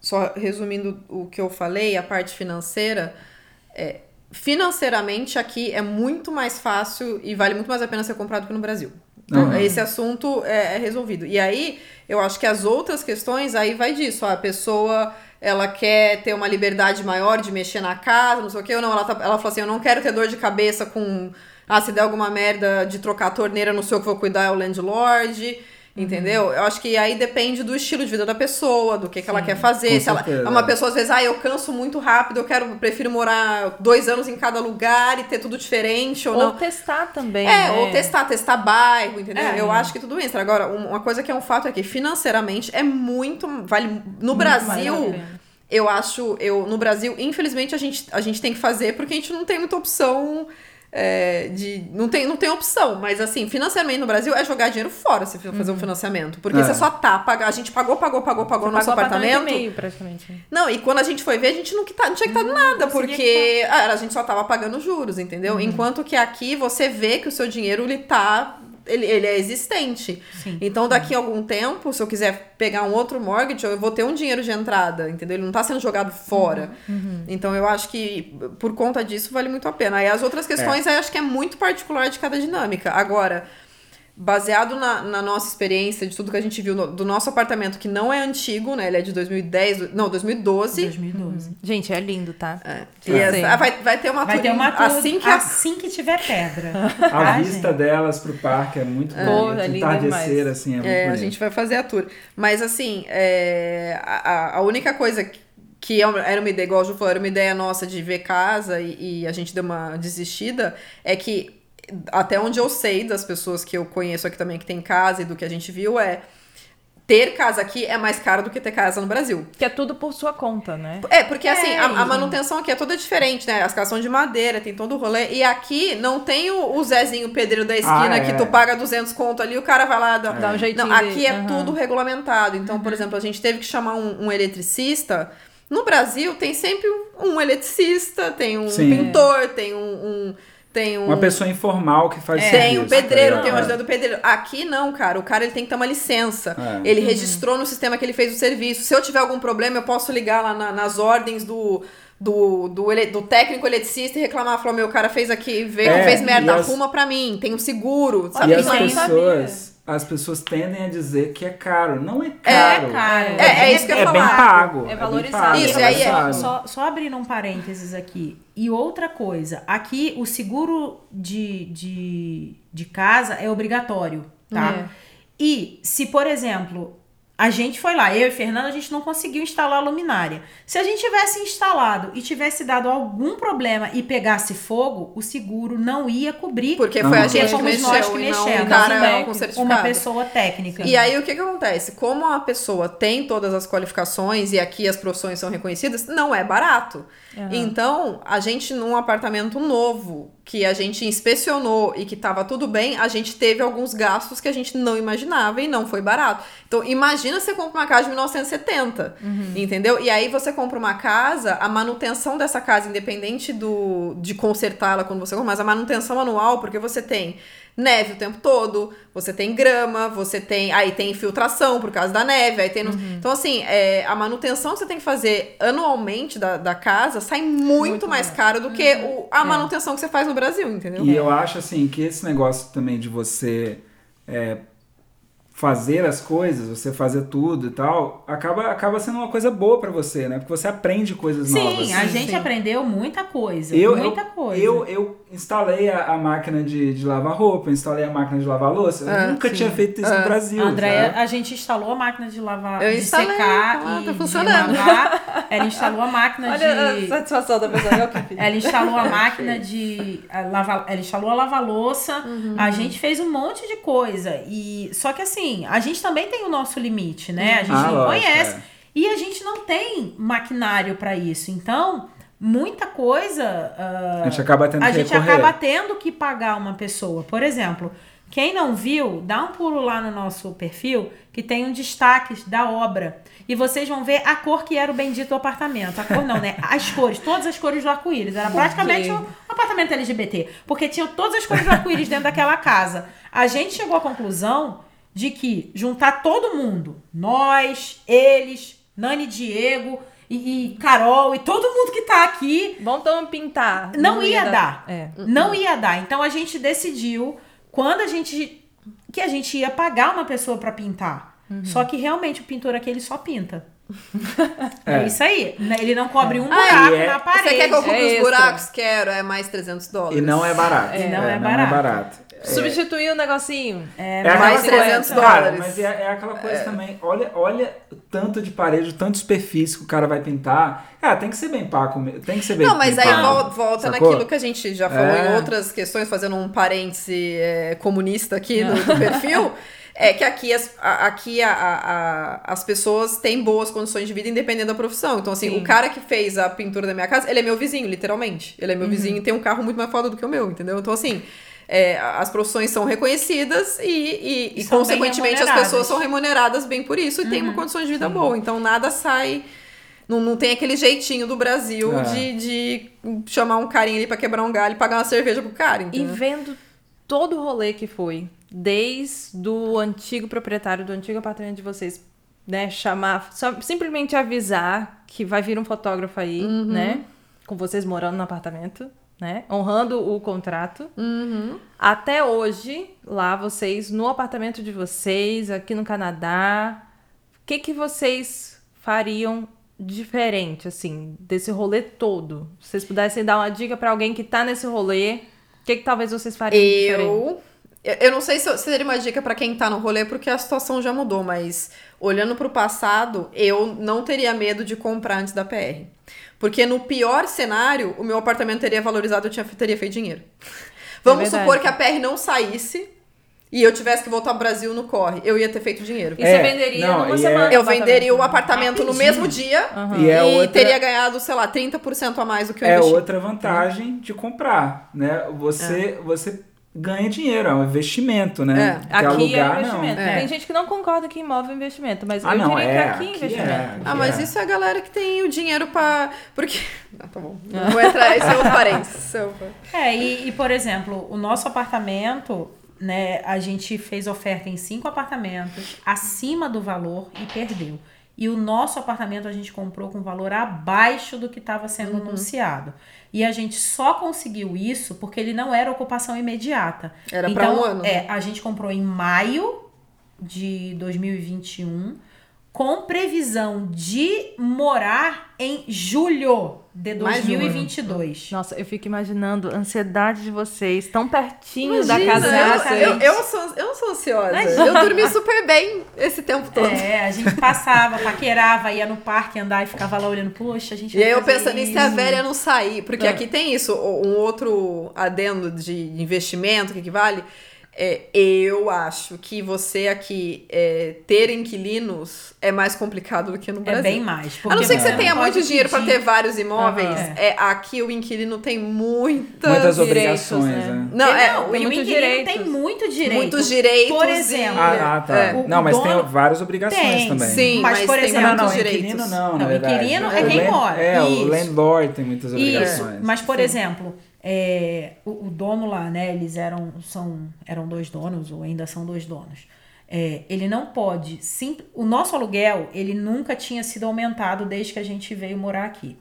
só resumindo o que eu falei, a parte financeira, é, financeiramente aqui é muito mais fácil e vale muito mais a pena ser comprado que no Brasil. Então, Uhum. Esse assunto é, é resolvido. E aí, eu acho que as outras questões, aí vai disso. ó, a pessoa, ela quer ter uma liberdade maior de mexer na casa, não sei o quê. Ou não, ela, tá, ela fala assim, eu não quero ter dor de cabeça com... Ah, se der alguma merda de trocar a torneira, não sou eu que vou cuidar, é o landlord. Entendeu? Eu acho que aí depende do estilo de vida da pessoa, do que, que ela quer fazer. Se ela é uma pessoa, às vezes, ah, eu canso muito rápido, eu quero, prefiro morar dois anos em cada lugar e ter tudo diferente ou, Ou não. testar também. É, né? ou testar, testar bairro, entendeu? É. Eu acho que tudo isso. Agora, um- uma coisa que é um fato é que financeiramente é muito. Vale. No Muito Brasil, eu acho. Eu, no Brasil, infelizmente, a gente, a gente tem que fazer porque a gente não tem muita opção. É, de não tem, não tem opção, mas assim, financeiramente no Brasil é jogar dinheiro fora se fazer um financiamento. Porque É. você só tá pagando. A gente pagou, pagou, pagou, pagou o nosso Pagou apartamento. e meio, praticamente. Não, e quando a gente foi ver, a gente não, quita, não tinha quitado nada, porque ah, a gente só tava pagando juros, entendeu? Enquanto que aqui você vê que o seu dinheiro, ele tá. Ele, ele é existente. Sim. Então, daqui a algum tempo, se eu quiser pegar um outro mortgage, eu vou ter um dinheiro de entrada, entendeu? Ele não tá sendo jogado fora. Então, eu acho que por conta disso vale muito a pena. Aí as outras questões, aí acho que é muito particular de cada dinâmica. Agora, baseado na, na nossa experiência, de tudo que a gente viu no- do nosso apartamento, que não é antigo, né? Ele é de 2010, do- não, 2012. 2012. Gente, é lindo, tá? É. E essa- ah, vai, vai ter uma Vai ter tour uma tour assim que a- assim que tiver pedra. A Tá, vista gente? delas pro parque é muito Pô, bonita. é lindo Entardecer, demais. assim, é muito É, a bonito. gente vai fazer a tour. Mas assim, é, a, a- a única coisa que- que é era uma ideia, igual o Ju falou, era uma ideia nossa de ver casa e, e a gente deu uma desistida, é que até onde eu sei das pessoas que eu conheço aqui também que tem casa e do que a gente viu é ter casa aqui é mais caro do que ter casa no Brasil. Que é tudo por sua conta, né? É, porque assim, a, a e- manutenção aqui é toda diferente, né? As casas são de madeira, tem todo o rolê. E aqui não tem o, o Zezinho pedreiro da esquina Ah, que é. tu paga 200 conto ali, o cara vai lá... Dá, Dá um jeitinho Não, aqui dele. é Aham. tudo regulamentado. Então, por exemplo, a gente teve que chamar um, um eletricista. No Brasil tem sempre um, um eletricista, tem um Sim. pintor, tem um... um- tem um... Uma pessoa informal que faz Tem serviço, um pedreiro, tá tem um ajudante do pedreiro. Aqui não, cara. O cara ele tem que ter uma licença. É. Ele registrou no sistema que ele fez o serviço. Se eu tiver algum problema, eu posso ligar lá na- nas ordens do, do, do, ele- do técnico eletricista e reclamar. Falar, meu, o cara fez aqui, veio, É, fez merda, e as- arruma pra mim. Tem um seguro, E sabe? as eu não pessoas, as pessoas tendem a dizer que é caro. Não é caro. caro. É, é isso que eu ia É bem falar. pago. É bem valorizado. pago, Isso, é aí é-. Só, só abrindo um parênteses aqui. E outra coisa, aqui o seguro de, de, de casa é obrigatório, tá? É. E se, por exemplo, a gente foi lá, eu e Fernanda, a gente não conseguiu instalar a luminária. Se a gente tivesse instalado e tivesse dado algum problema e pegasse fogo, o seguro não ia cobrir. Porque Não, foi a gente que mexeu nós que e não mexemos, cara não com certificado. uma pessoa técnica. E aí o que que acontece? Como a pessoa tem todas as qualificações e aqui as profissões são reconhecidas, não é barato. Então, a gente num apartamento novo que a gente inspecionou e que tava tudo bem, a gente teve alguns gastos que a gente não imaginava e não foi barato. Então, imagina você compra uma casa de 1970, entendeu? E aí você compra uma casa, a manutenção dessa casa, independente do de consertá-la quando você compra, mas a manutenção anual, porque você tem neve o tempo todo, você tem grama, você tem. Aí tem infiltração por causa da neve, aí tem. no- Então, assim, é, a manutenção que você tem que fazer anualmente da, da casa sai muito, Muito mais caro do que o- a manutenção que você faz no Brasil, entendeu? E eu acho assim que esse negócio também de você é, fazer as coisas, você fazer tudo e tal, acaba, acaba sendo uma coisa boa pra você, né? Porque você aprende coisas novas. Sim, a gente Sim. aprendeu muita coisa. Eu, muita eu, coisa. Eu, eu instalei a, a máquina de, de lavar roupa, eu instalei a máquina de lavar louça. Eu Ah, nunca sim. tinha feito isso Ah. no Brasil. Andréia, a gente instalou a máquina de lavar, Eu de instalei, secar tá lá, e tá de funcionando. lavar. Ela instalou a máquina Olha de a satisfação da pessoa. Eu que fiz. Ela instalou a máquina de a lava, ela instalou a lava-louça. A gente fez um monte de coisa e só que assim, a gente também tem o nosso limite, né? A gente Ah, não lógico, conhece é. e a gente não tem maquinário para isso. Então, muita coisa ah, A gente acaba tendo a que gente recorrer. acaba tendo que pagar uma pessoa. Por exemplo, quem não viu, dá um pulo lá no nosso perfil que tem um destaque da obra. E vocês vão ver a cor que era o bendito apartamento. A cor não, né? As cores, todas as cores do arco-íris. Era praticamente um apartamento LGBT. Porque tinha todas as cores do arco-íris dentro daquela casa. A gente chegou à conclusão de que juntar todo mundo, nós, eles, Nani Diego e, e Carol e todo mundo que tá aqui, Vamos então pintar. não, ia, dar. É. Não ia dar. Então a gente decidiu quando a gente que a gente ia pagar uma pessoa pra pintar. Só que realmente o pintor aqui ele só pinta. É, É. isso aí. Né? Ele não cobre um Ah, buraco é- na parede. Você quer que eu compre É os buracos? Quero, é mais 300 dólares. E não é barato. E não é Não é barato. Barato. Substituir o negocinho. É, É mais aquela coisa, 300 cara, dólares. mas é, é aquela coisa também. Olha, olha o tanto de parede, o tanto de superfície que o cara vai pintar. Ah, tem que ser bem pago. mesmo, Tem que ser bem Não, mas aí bem pago, vol- volta sacou? naquilo que a gente já falou É. em outras questões, fazendo um parêntese é, comunista aqui no, do perfil. É que aqui, as, aqui a, a- a- as pessoas têm boas condições de vida independente da profissão. Então, assim, Sim. o cara que fez a pintura da minha casa, ele é meu vizinho, literalmente. Ele é Uhum. meu vizinho e tem um carro muito mais foda do que o meu, entendeu? Então, assim, é, as profissões são reconhecidas e, e, E e, consequentemente, as pessoas são remuneradas bem por isso e têm Uhum. uma condição de vida boa. Então, nada sai. Não, não tem aquele jeitinho do Brasil É. de, de chamar um carinha ali pra quebrar um galho e pagar uma cerveja pro cara, E entendeu? vendo todo o rolê que foi, desde o antigo proprietário do antigo apartamento de vocês, né, chamar, só, simplesmente avisar que vai vir um fotógrafo aí, Uhum. né, com vocês morando no apartamento, né, honrando o contrato. Uhum. Até hoje, lá vocês, no apartamento de vocês, aqui no Canadá, o que que vocês fariam diferente, assim, desse rolê todo? Se vocês pudessem dar uma dica pra alguém que tá nesse rolê, o que que talvez vocês fariam diferente? Eu. Eu eu não sei se seria uma dica pra quem tá no rolê, porque a situação já mudou, mas olhando pro passado, eu não teria medo de comprar antes da PR. Porque no pior cenário, o meu apartamento teria valorizado, eu tinha, teria feito dinheiro. Vamos verdade. supor que a PR não saísse e eu tivesse que voltar pro Brasil no corre. Eu ia ter feito dinheiro. E É, você venderia não, numa e semana? é- Eu venderia o apartamento no Rapidinho. mesmo dia E é e outra- teria ganhado, sei lá, 30% a mais do que eu É investi. outra vantagem de comprar, né? Você, você ganha dinheiro, é um investimento, né? Porque Aqui alugar, é investimento. não. É. Tem gente que não concorda que imóvel é investimento, mas Ah, eu não, diria é, que aqui é aqui investimento. é. Ah, mas É. isso é a galera que tem o dinheiro pra. Porque. Ah, tá bom. Não vou entrar, esse é o parênteses. é É, e, e, por exemplo, o nosso apartamento, né, a gente fez oferta em cinco apartamentos acima do valor e perdeu. E o nosso apartamento a gente comprou com valor abaixo do que estava sendo anunciado. E a gente só conseguiu isso porque ele não era ocupação imediata. Era então, um ano. É, a gente comprou em maio de 2021, com previsão de morar em julho de Mais um ano. 2022. Nossa, eu fico imaginando a ansiedade de vocês, tão pertinho Imagina, da casa eu, eu, eu sou, eu não sou ansiosa. Eu dormi super bem esse tempo todo. É, a gente passava, paquerava, ia no parque andar e ficava lá olhando, poxa, a gente E aí eu pensando em se a velha não sair, porque É. aqui tem isso, um outro adendo de investimento que equivale. É, eu acho que você aqui é, ter inquilinos é mais complicado do que no É Brasil. bem mais. A não ser que você não tenha muito dinheiro para ter vários imóveis, Aham. é, aqui o inquilino tem muitas, Muitas direitos, obrigações, né? né? Não, é, não, tem e o muitos inquilino direitos. tem muito direito. muitos direitos. Por exemplo, Ah, ah, tá. É. O- Não, mas dono- tem várias obrigações Tem, também. Sim, Mas, mas, por tem exemplo- muitos não, direitos. inquilino não, Não, na verdade. inquilino é quem mora, É, o landlord tem muitas obrigações. Isso, mas por exemplo, é, o, o dono lá, né? Eles eram, são, eram dois donos, ou ainda são dois donos. É, ele não pode. Sim, o nosso aluguel, ele nunca tinha sido aumentado desde que a gente veio morar aqui.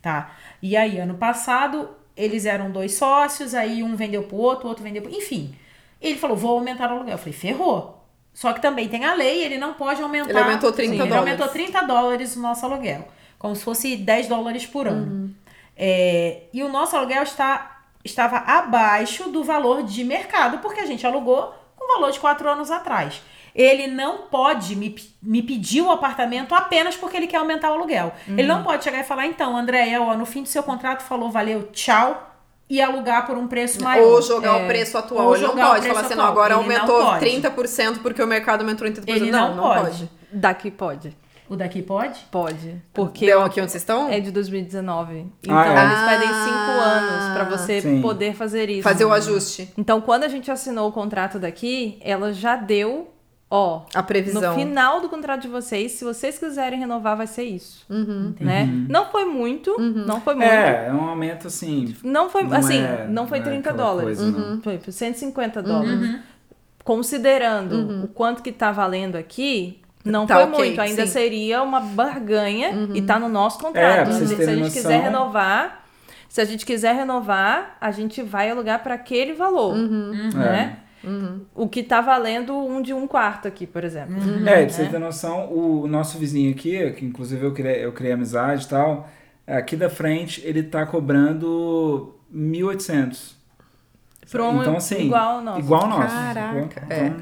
Tá? E aí, ano passado, eles eram dois sócios, aí um vendeu pro outro, o outro vendeu pro. Enfim. Ele falou: vou aumentar o aluguel. Eu falei, ferrou. Só que também tem a lei, ele não pode aumentar. Ele aumentou 30 Sim, dólares. Ele aumentou 30 dólares o nosso aluguel. Como se fosse 10 dólares por ano. É, e o nosso aluguel está, estava abaixo do valor de mercado, porque a gente alugou com valor de 4 anos atrás. Ele não pode me, me pedir o apartamento apenas porque ele quer aumentar o aluguel. Ele não pode chegar e falar, então, Andréia, ó, no fim do seu contrato falou, valeu, tchau, e alugar por um preço maior. Ou jogar É. o preço atual. Ou Ele não pode preço falar assim, não, atual. agora Ele não aumentou pode. 30% porque o mercado aumentou em 30%. Ele não, não não pode. pode. Daqui pode. O daqui pode? Pode. Porque Deu aqui onde vocês estão? é de 2019. Então Ah, é? eles pedem Ah. cinco anos pra você Sim. poder fazer isso. Fazer o ajuste. Então, quando a gente assinou o contrato daqui, ela já deu, ó, A previsão. no final do contrato de vocês, se vocês quiserem renovar, vai ser isso. Uhum. Né? Não foi muito, não foi muito. É, é um aumento assim. Não foi, Não assim, é- não foi não é 30 aquela dólares. coisa, não. Foi por 150 dólares. Considerando o quanto que tá valendo aqui, não Tá foi ok, muito. Ainda sim. seria uma barganha e tá no nosso É, contrato. vocês se a gente noção. quiser renovar, se a gente quiser renovar, a gente vai alugar para aquele valor, né? O que tá valendo um de um quarto aqui, por exemplo. É, pra vocês terem noção, o nosso vizinho aqui, que inclusive eu criei, eu criei amizade e tal, aqui da frente ele tá cobrando 1.800. Pra um então, assim, igual ao nosso. Igual ao nosso. Caraca, sacou? é.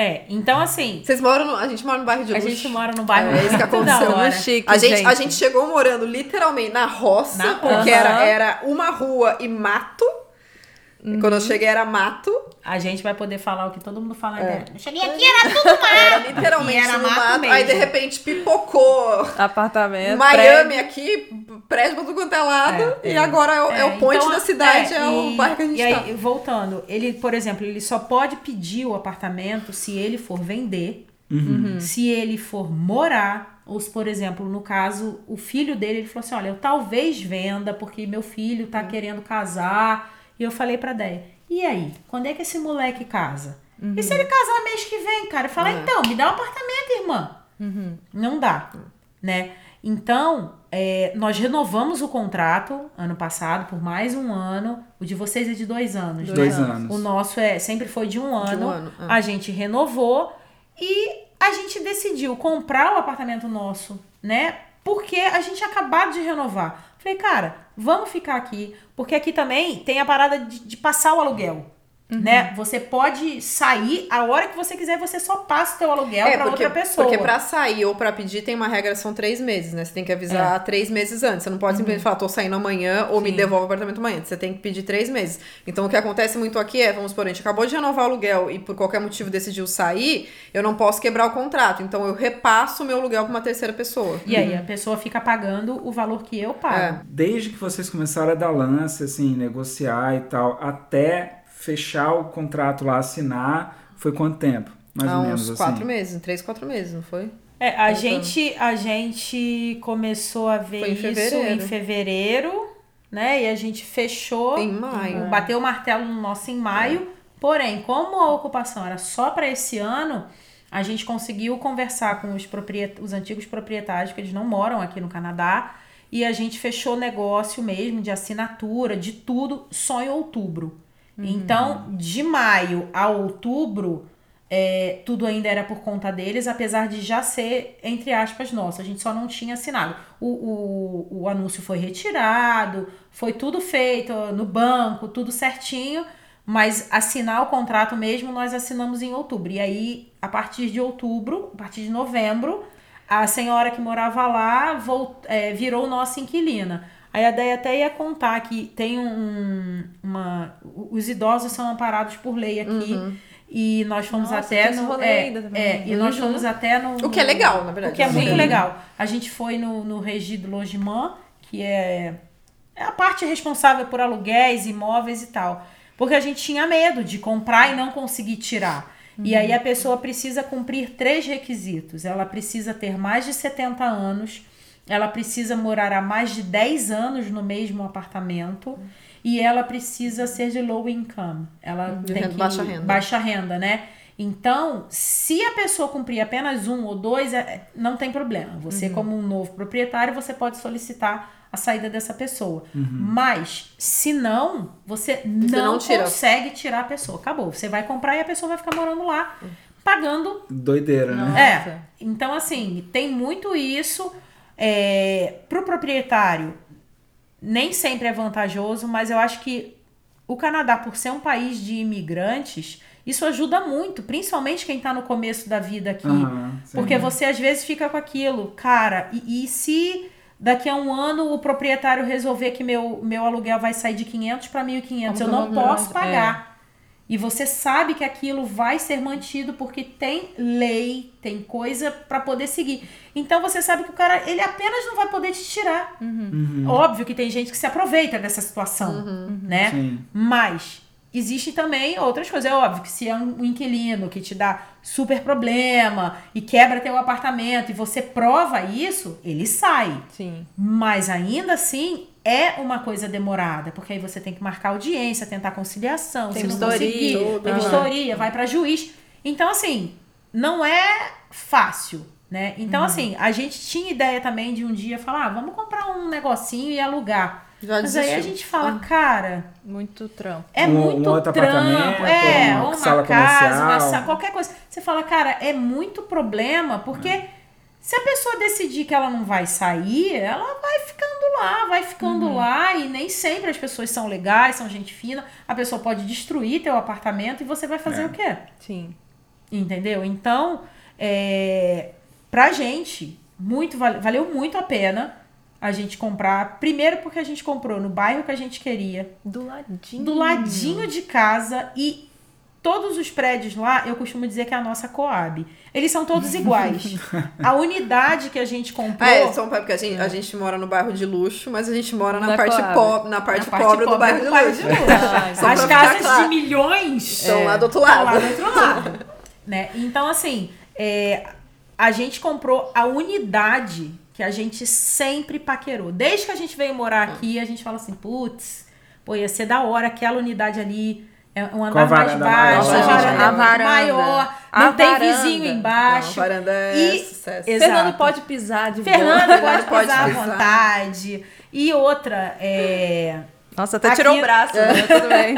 É, então assim, Vocês moram no, a gente mora no bairro de a luxo. gente mora no bairro É isso que aconteceu. hora. Somos chiques, A gente, gente. a gente chegou morando literalmente na roça, Na porque era, era uma rua e mato. E Quando eu cheguei era mato. A gente vai poder falar o que todo mundo fala. É. né? Eu cheguei aqui, era tudo Era literalmente E era no mato mato. mesmo. Aí de repente pipocou Apartamento. Miami prédio. aqui, prédio pra tudo quanto é lado. e agora é, o- é o É, point então, da cidade, é, o e- bairro que a gente E tá. aí, voltando, ele, por exemplo, ele só pode pedir o apartamento se ele for vender, se ele for morar, ou se, por exemplo, no caso, o filho dele, ele falou assim, olha, eu talvez venda, porque meu filho tá querendo casar. E eu falei pra Déia, e aí, quando é que esse moleque casa? E se ele casar mês que vem, cara? Eu falei, É. então, me dá um apartamento, irmã. Não dá, né? Então, é, nós renovamos o contrato ano passado por mais um ano. O de vocês é de dois anos. né? Dois anos. O nosso é sempre foi de um ano. ano, ah. A gente renovou e a gente decidiu comprar o apartamento nosso, né? Porque a gente tinha acabado de renovar. Falei, cara, vamos ficar aqui, porque aqui também tem a parada de, de passar o aluguel. Uhum. Né? Você pode sair a hora que você quiser, você só passa o teu aluguel É, pra porque, outra pessoa. porque pra sair ou pra pedir tem uma regra, são três meses, né? Você tem que avisar três meses antes. Você não pode simplesmente falar, tô saindo amanhã ou me Uhum. Sim. devolve o apartamento amanhã. Você tem que pedir três meses. Então o que acontece muito aqui é, vamos supor, a gente acabou de renovar o aluguel e por qualquer motivo decidiu sair, eu não posso quebrar o contrato. Então eu repasso o meu aluguel pra uma terceira pessoa. E aí a pessoa fica pagando o valor que eu pago. É. Desde que vocês começaram a dar lance, assim, negociar e tal, até fechar o contrato lá, assinar, foi quanto tempo? Mais Há ou menos uns assim. quatro meses, três, quatro meses, não foi? É, a gente, a gente começou a ver em isso fevereiro. em fevereiro, né? E a gente fechou, Em maio. bateu o martelo no nosso em maio. Porém, como a ocupação era só para esse ano, a gente conseguiu conversar com os, propriet... os antigos proprietários, que eles não moram aqui no Canadá, e a gente fechou negócio mesmo de assinatura, de tudo, só em outubro. Então, de maio a outubro, é, tudo ainda era por conta deles, apesar de já ser, entre aspas, nosso. A gente só não tinha assinado. O, o, o anúncio foi retirado, foi tudo feito no banco, tudo certinho, mas assinar o contrato mesmo nós assinamos em outubro. E aí, a partir de outubro, a partir de novembro, a senhora que morava lá volt, é, virou nossa inquilina. Aí a Deia até ia contar que tem um, uma. Os idosos são amparados por lei aqui. Uhum. E nós fomos Nossa, até no. É, ainda também. é, e nós Uhum. fomos até no. O que é legal, na verdade. O que é muito Sim. legal. A gente foi no, no Regi do Logimã, que é, é a parte responsável por aluguéis, imóveis e tal. Porque a gente tinha medo de comprar e não conseguir tirar. E aí a pessoa precisa cumprir três requisitos. Ela precisa ter mais de 70 anos, ela precisa morar há mais de 10 anos no mesmo apartamento e ela precisa ser de low income. Ela De tem renda- que baixa renda. baixa renda, né? Então, se a pessoa cumprir apenas um ou dois, é- não tem problema. Você, Uhum. como um novo proprietário, você pode solicitar a saída dessa pessoa. Uhum. Mas, se não, você não, não tira. consegue tirar a pessoa. Acabou. Você vai comprar e a pessoa vai ficar morando lá, pagando Doideira, né? É, então assim, tem muito isso. É, pro proprietário, nem sempre é vantajoso, mas eu acho que o Canadá, por ser um país de imigrantes, isso ajuda muito, principalmente quem tá no começo da vida aqui. Sim. Porque você às vezes fica com aquilo, cara, e, e se daqui a um ano o proprietário resolver que meu, meu aluguel vai sair de 500 para 1.500, eu não posso é. E você sabe que aquilo vai ser mantido porque tem lei, tem coisa para poder seguir. Então você sabe que o cara, ele apenas não vai poder te tirar. Uhum. Óbvio que tem gente que se aproveita dessa situação, né? Sim. Mas existe também outras coisas. É óbvio que se é um inquilino que te dá super problema e quebra teu apartamento e você prova isso, ele sai. Sim. Mas ainda assim é uma coisa demorada, porque aí você tem que marcar audiência, tentar conciliação, Tem se não conseguir, tem vistoria, vai pra juiz. Então assim, não é fácil, né? Então assim, a gente tinha ideia também de um dia falar, ah, vamos comprar um negocinho e alugar. Já Mas aí a desistiu. gente fala, cara, Muito trampo. é Um- um muito outro trampo, é, uma uma, sala casa, uma comercial. sala, qualquer coisa. Você fala, cara, é muito problema, porque se a pessoa decidir que ela não vai sair, ela vai ficando lá, vai ficando Uhum. lá, e nem sempre as pessoas são legais, são gente fina. A pessoa pode destruir teu apartamento e você vai fazer É. o quê? Sim. Entendeu? Então, é, pra gente, muito, vale- valeu muito a pena a gente comprar. Primeiro porque a gente comprou no bairro que a gente queria, Do ladinho. do ladinho de casa e todos os prédios lá, eu costumo dizer que é a nossa Coab. Eles são todos iguais. A unidade que a gente comprou. É, um porque a gente, a gente mora no bairro de luxo, mas a gente mora na, parte, po na parte na parte pobre, do bairro de luxo. Ai, Só As casas claro. de milhões Estão lá do outro estão lado. lá do outro lado. né? Então, assim, é, a gente comprou a unidade que a gente sempre paquerou. Desde que a gente veio morar aqui, a gente fala assim, putz, pô, ia ser da hora aquela unidade ali. É um a andar mais baixo, maior. a varanda, A é muito varanda. maior, A não tem varanda. vizinho Não, embaixo. varanda é E- sucesso. Exato. Fernando pode pisar de Fernando boa. pode pode pisar à vontade. E outra, é, Nossa, até Aqui- tirou o braço, né? Tudo bem.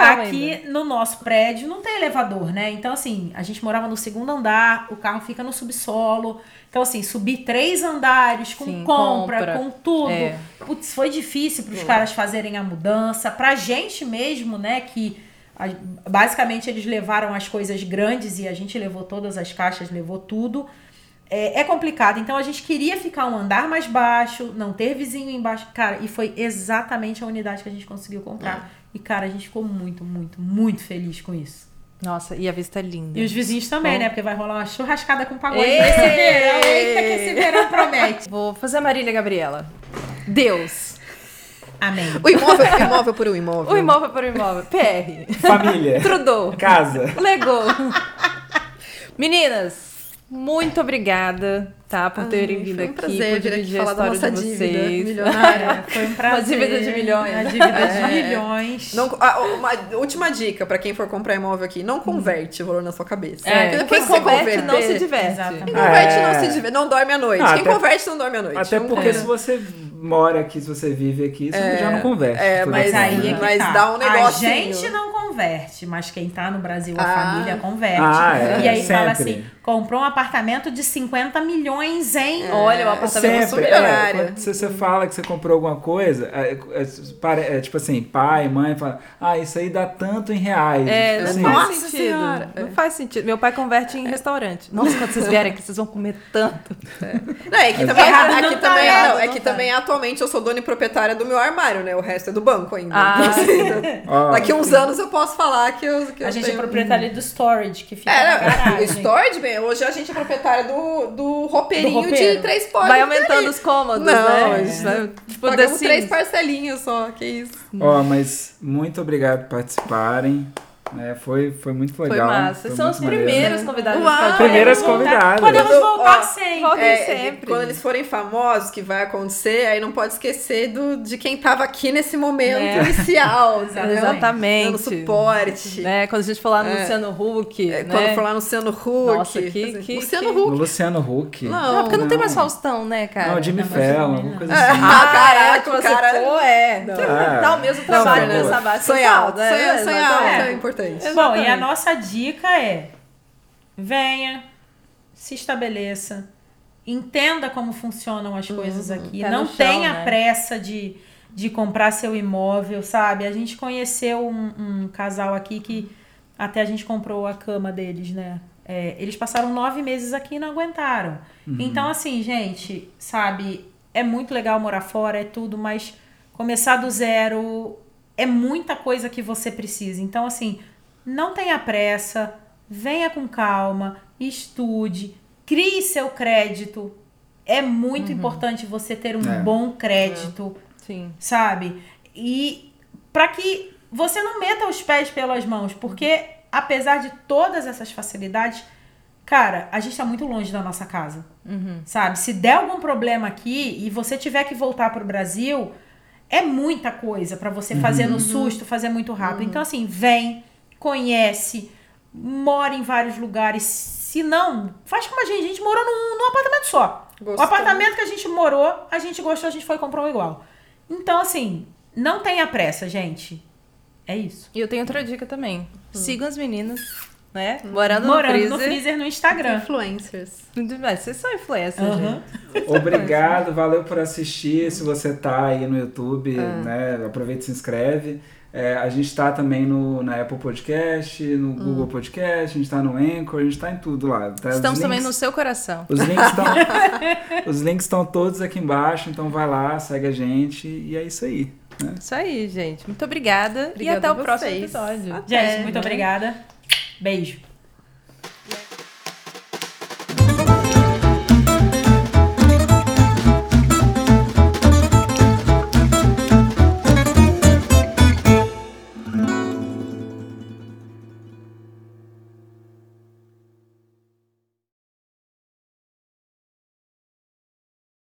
Aqui ainda. no nosso prédio não tem elevador, né? Então, assim, a gente morava no segundo andar, o carro fica no subsolo. Então, assim, subir três andares com Sim, compra, compra. com tudo. É. Putz, foi difícil para os caras fazerem a mudança. Pra gente mesmo, né, que a- basicamente eles levaram as coisas grandes e a gente levou todas as caixas, levou tudo. É, é complicado. Então a gente queria ficar um andar mais baixo, não ter vizinho embaixo. Cara, e foi exatamente a unidade que a gente conseguiu comprar. E, cara, a gente ficou muito, muito, muito feliz com isso. Nossa, e a vista é linda. E os vizinhos também, Bom. né? Porque vai rolar uma churrascada com pagode Ei! nesse verão. Eita, que esse verão promete. Vou fazer a Marília Gabriela. Deus. Amém. O imóvel, o imóvel por um imóvel. O imóvel por imóvel. PR. Família. Trudeau. Casa. Legou. Meninas, muito obrigada, tá? Por terem vindo foi um aqui, prazer por vir aqui dividir a falar da história nossa de dívida vocês. milionária. É, foi um prazer. dívida de milhões. Uma dívida É. de milhões. Não, ah, uma última dica pra quem for comprar imóvel aqui: não converte o valor na sua cabeça. É, Porque depois quem que você converte não se diverte. Exatamente. Quem converte É. não se diverte, não dorme à noite. Ah, quem até- converte não dorme à noite. Até porque tem- se você mora aqui, se você vive aqui, você já não converte. é, mas aí é que Mas tá. dá um negocinho. A gente não converte. mas quem tá no Brasil, a Ah. família converte. Ah, é, e aí fala assim: comprou um apartamento de 50 milhões, hein? Olha, o apartamento Sempre, super é, você, você fala que você comprou alguma coisa, é, é, é tipo assim, pai, mãe, fala, ah, isso aí dá tanto em reais. É, Tipo não assim, faz Nossa sentido. Senhora. Não faz sentido. Meu pai converte em restaurante. Nossa, quando vocês vierem aqui, vocês vão comer tanto. Não, é que também, Errado aqui não tá, também, errado não, é não que tá. também atualmente eu sou dona e proprietária do meu armário, né? O resto é do banco ainda. Ah, Então, assim, Daqui uns anos eu posso falar que eu. Que A eu gente é tenho... proprietária do storage, que fica É, na não, o garagem. storage, bem, hoje a gente é proprietária do, do roupeirinho de três portas. Vai aumentando os cômodos, Não, né? Né? Tipo, Pagamos três parcelinhas só, que isso. ó, mas muito obrigado por participarem. Né, foi, foi muito Foi legal. massa. foi São os primeiros convidados Uau! Primeiras Podemos voltar- convidadas. Podemos Ó, voltar sempre. volta- É, sempre. Quando eles forem famosos, que vai acontecer, aí não pode esquecer do, de quem tava aqui nesse momento É. inicial. Exatamente. Dando suporte. Né? Quando a gente for lá no É. Luciano Huck, É, né? Quando for lá no Luciano Huck. Nossa, que- que- Luciano que- O Huck. Luciano Huck. Não, Não, porque não, tem mais Faustão, né, cara? Não, Jimmy Não, Fallon, alguma não. coisa assim. Ah, caraca, você o cara- pô, é. Ah. Dá o mesmo trabalho nessa base alto, né? Exatamente. é importante. Bom, e a nossa dica é: venha, se estabeleça, entenda como funcionam as coisas aqui, pé não chão, tenha né? pressa de, de comprar seu imóvel, sabe? A gente conheceu um, um casal aqui que até a gente comprou a cama deles, né? É, eles passaram nove meses aqui e não aguentaram. Então, assim, gente, sabe, é muito legal morar fora, é tudo, mas começar do zero é muita coisa que você precisa. Então, assim, não tenha pressa, venha com calma, estude, crie seu crédito. É muito importante você ter um É. bom crédito, Sim. sabe? E para que você não meta os pés pelas mãos, porque apesar de todas essas facilidades, cara, a gente tá muito longe da nossa casa. Sabe? Se der algum problema aqui e você tiver que voltar pro Brasil, é muita coisa pra você fazer no susto, fazer muito rápido. Então, assim, vem, conhece, mora em vários lugares. Se não, faz como a gente. A gente morou num, num apartamento só. O Gostou. apartamento que a gente morou, a gente gostou, a gente foi e comprou um igual. Então, assim, não tenha pressa, gente. É isso. E eu tenho outra dica também. Sigam as meninas, né? Morando, Morando no no freezer. freezer no Instagram. Influencers. Mas Vocês são influencers, Aham. gente. Obrigado, valeu por assistir. Se você tá aí no YouTube, né, aproveita e se inscreve. É, a gente tá também no, na Apple Podcast, no Google Podcast, a gente tá no Anchor, a gente tá em tudo lá. tá? Os Estamos também no links- seu coração. Os links estão os links estão todos aqui embaixo, então vai lá, segue a gente e é isso aí. Né? Isso aí, gente. Muito obrigada. Obrigada e até o próximo episódio. Até. Gente, muito obrigada. Beijo.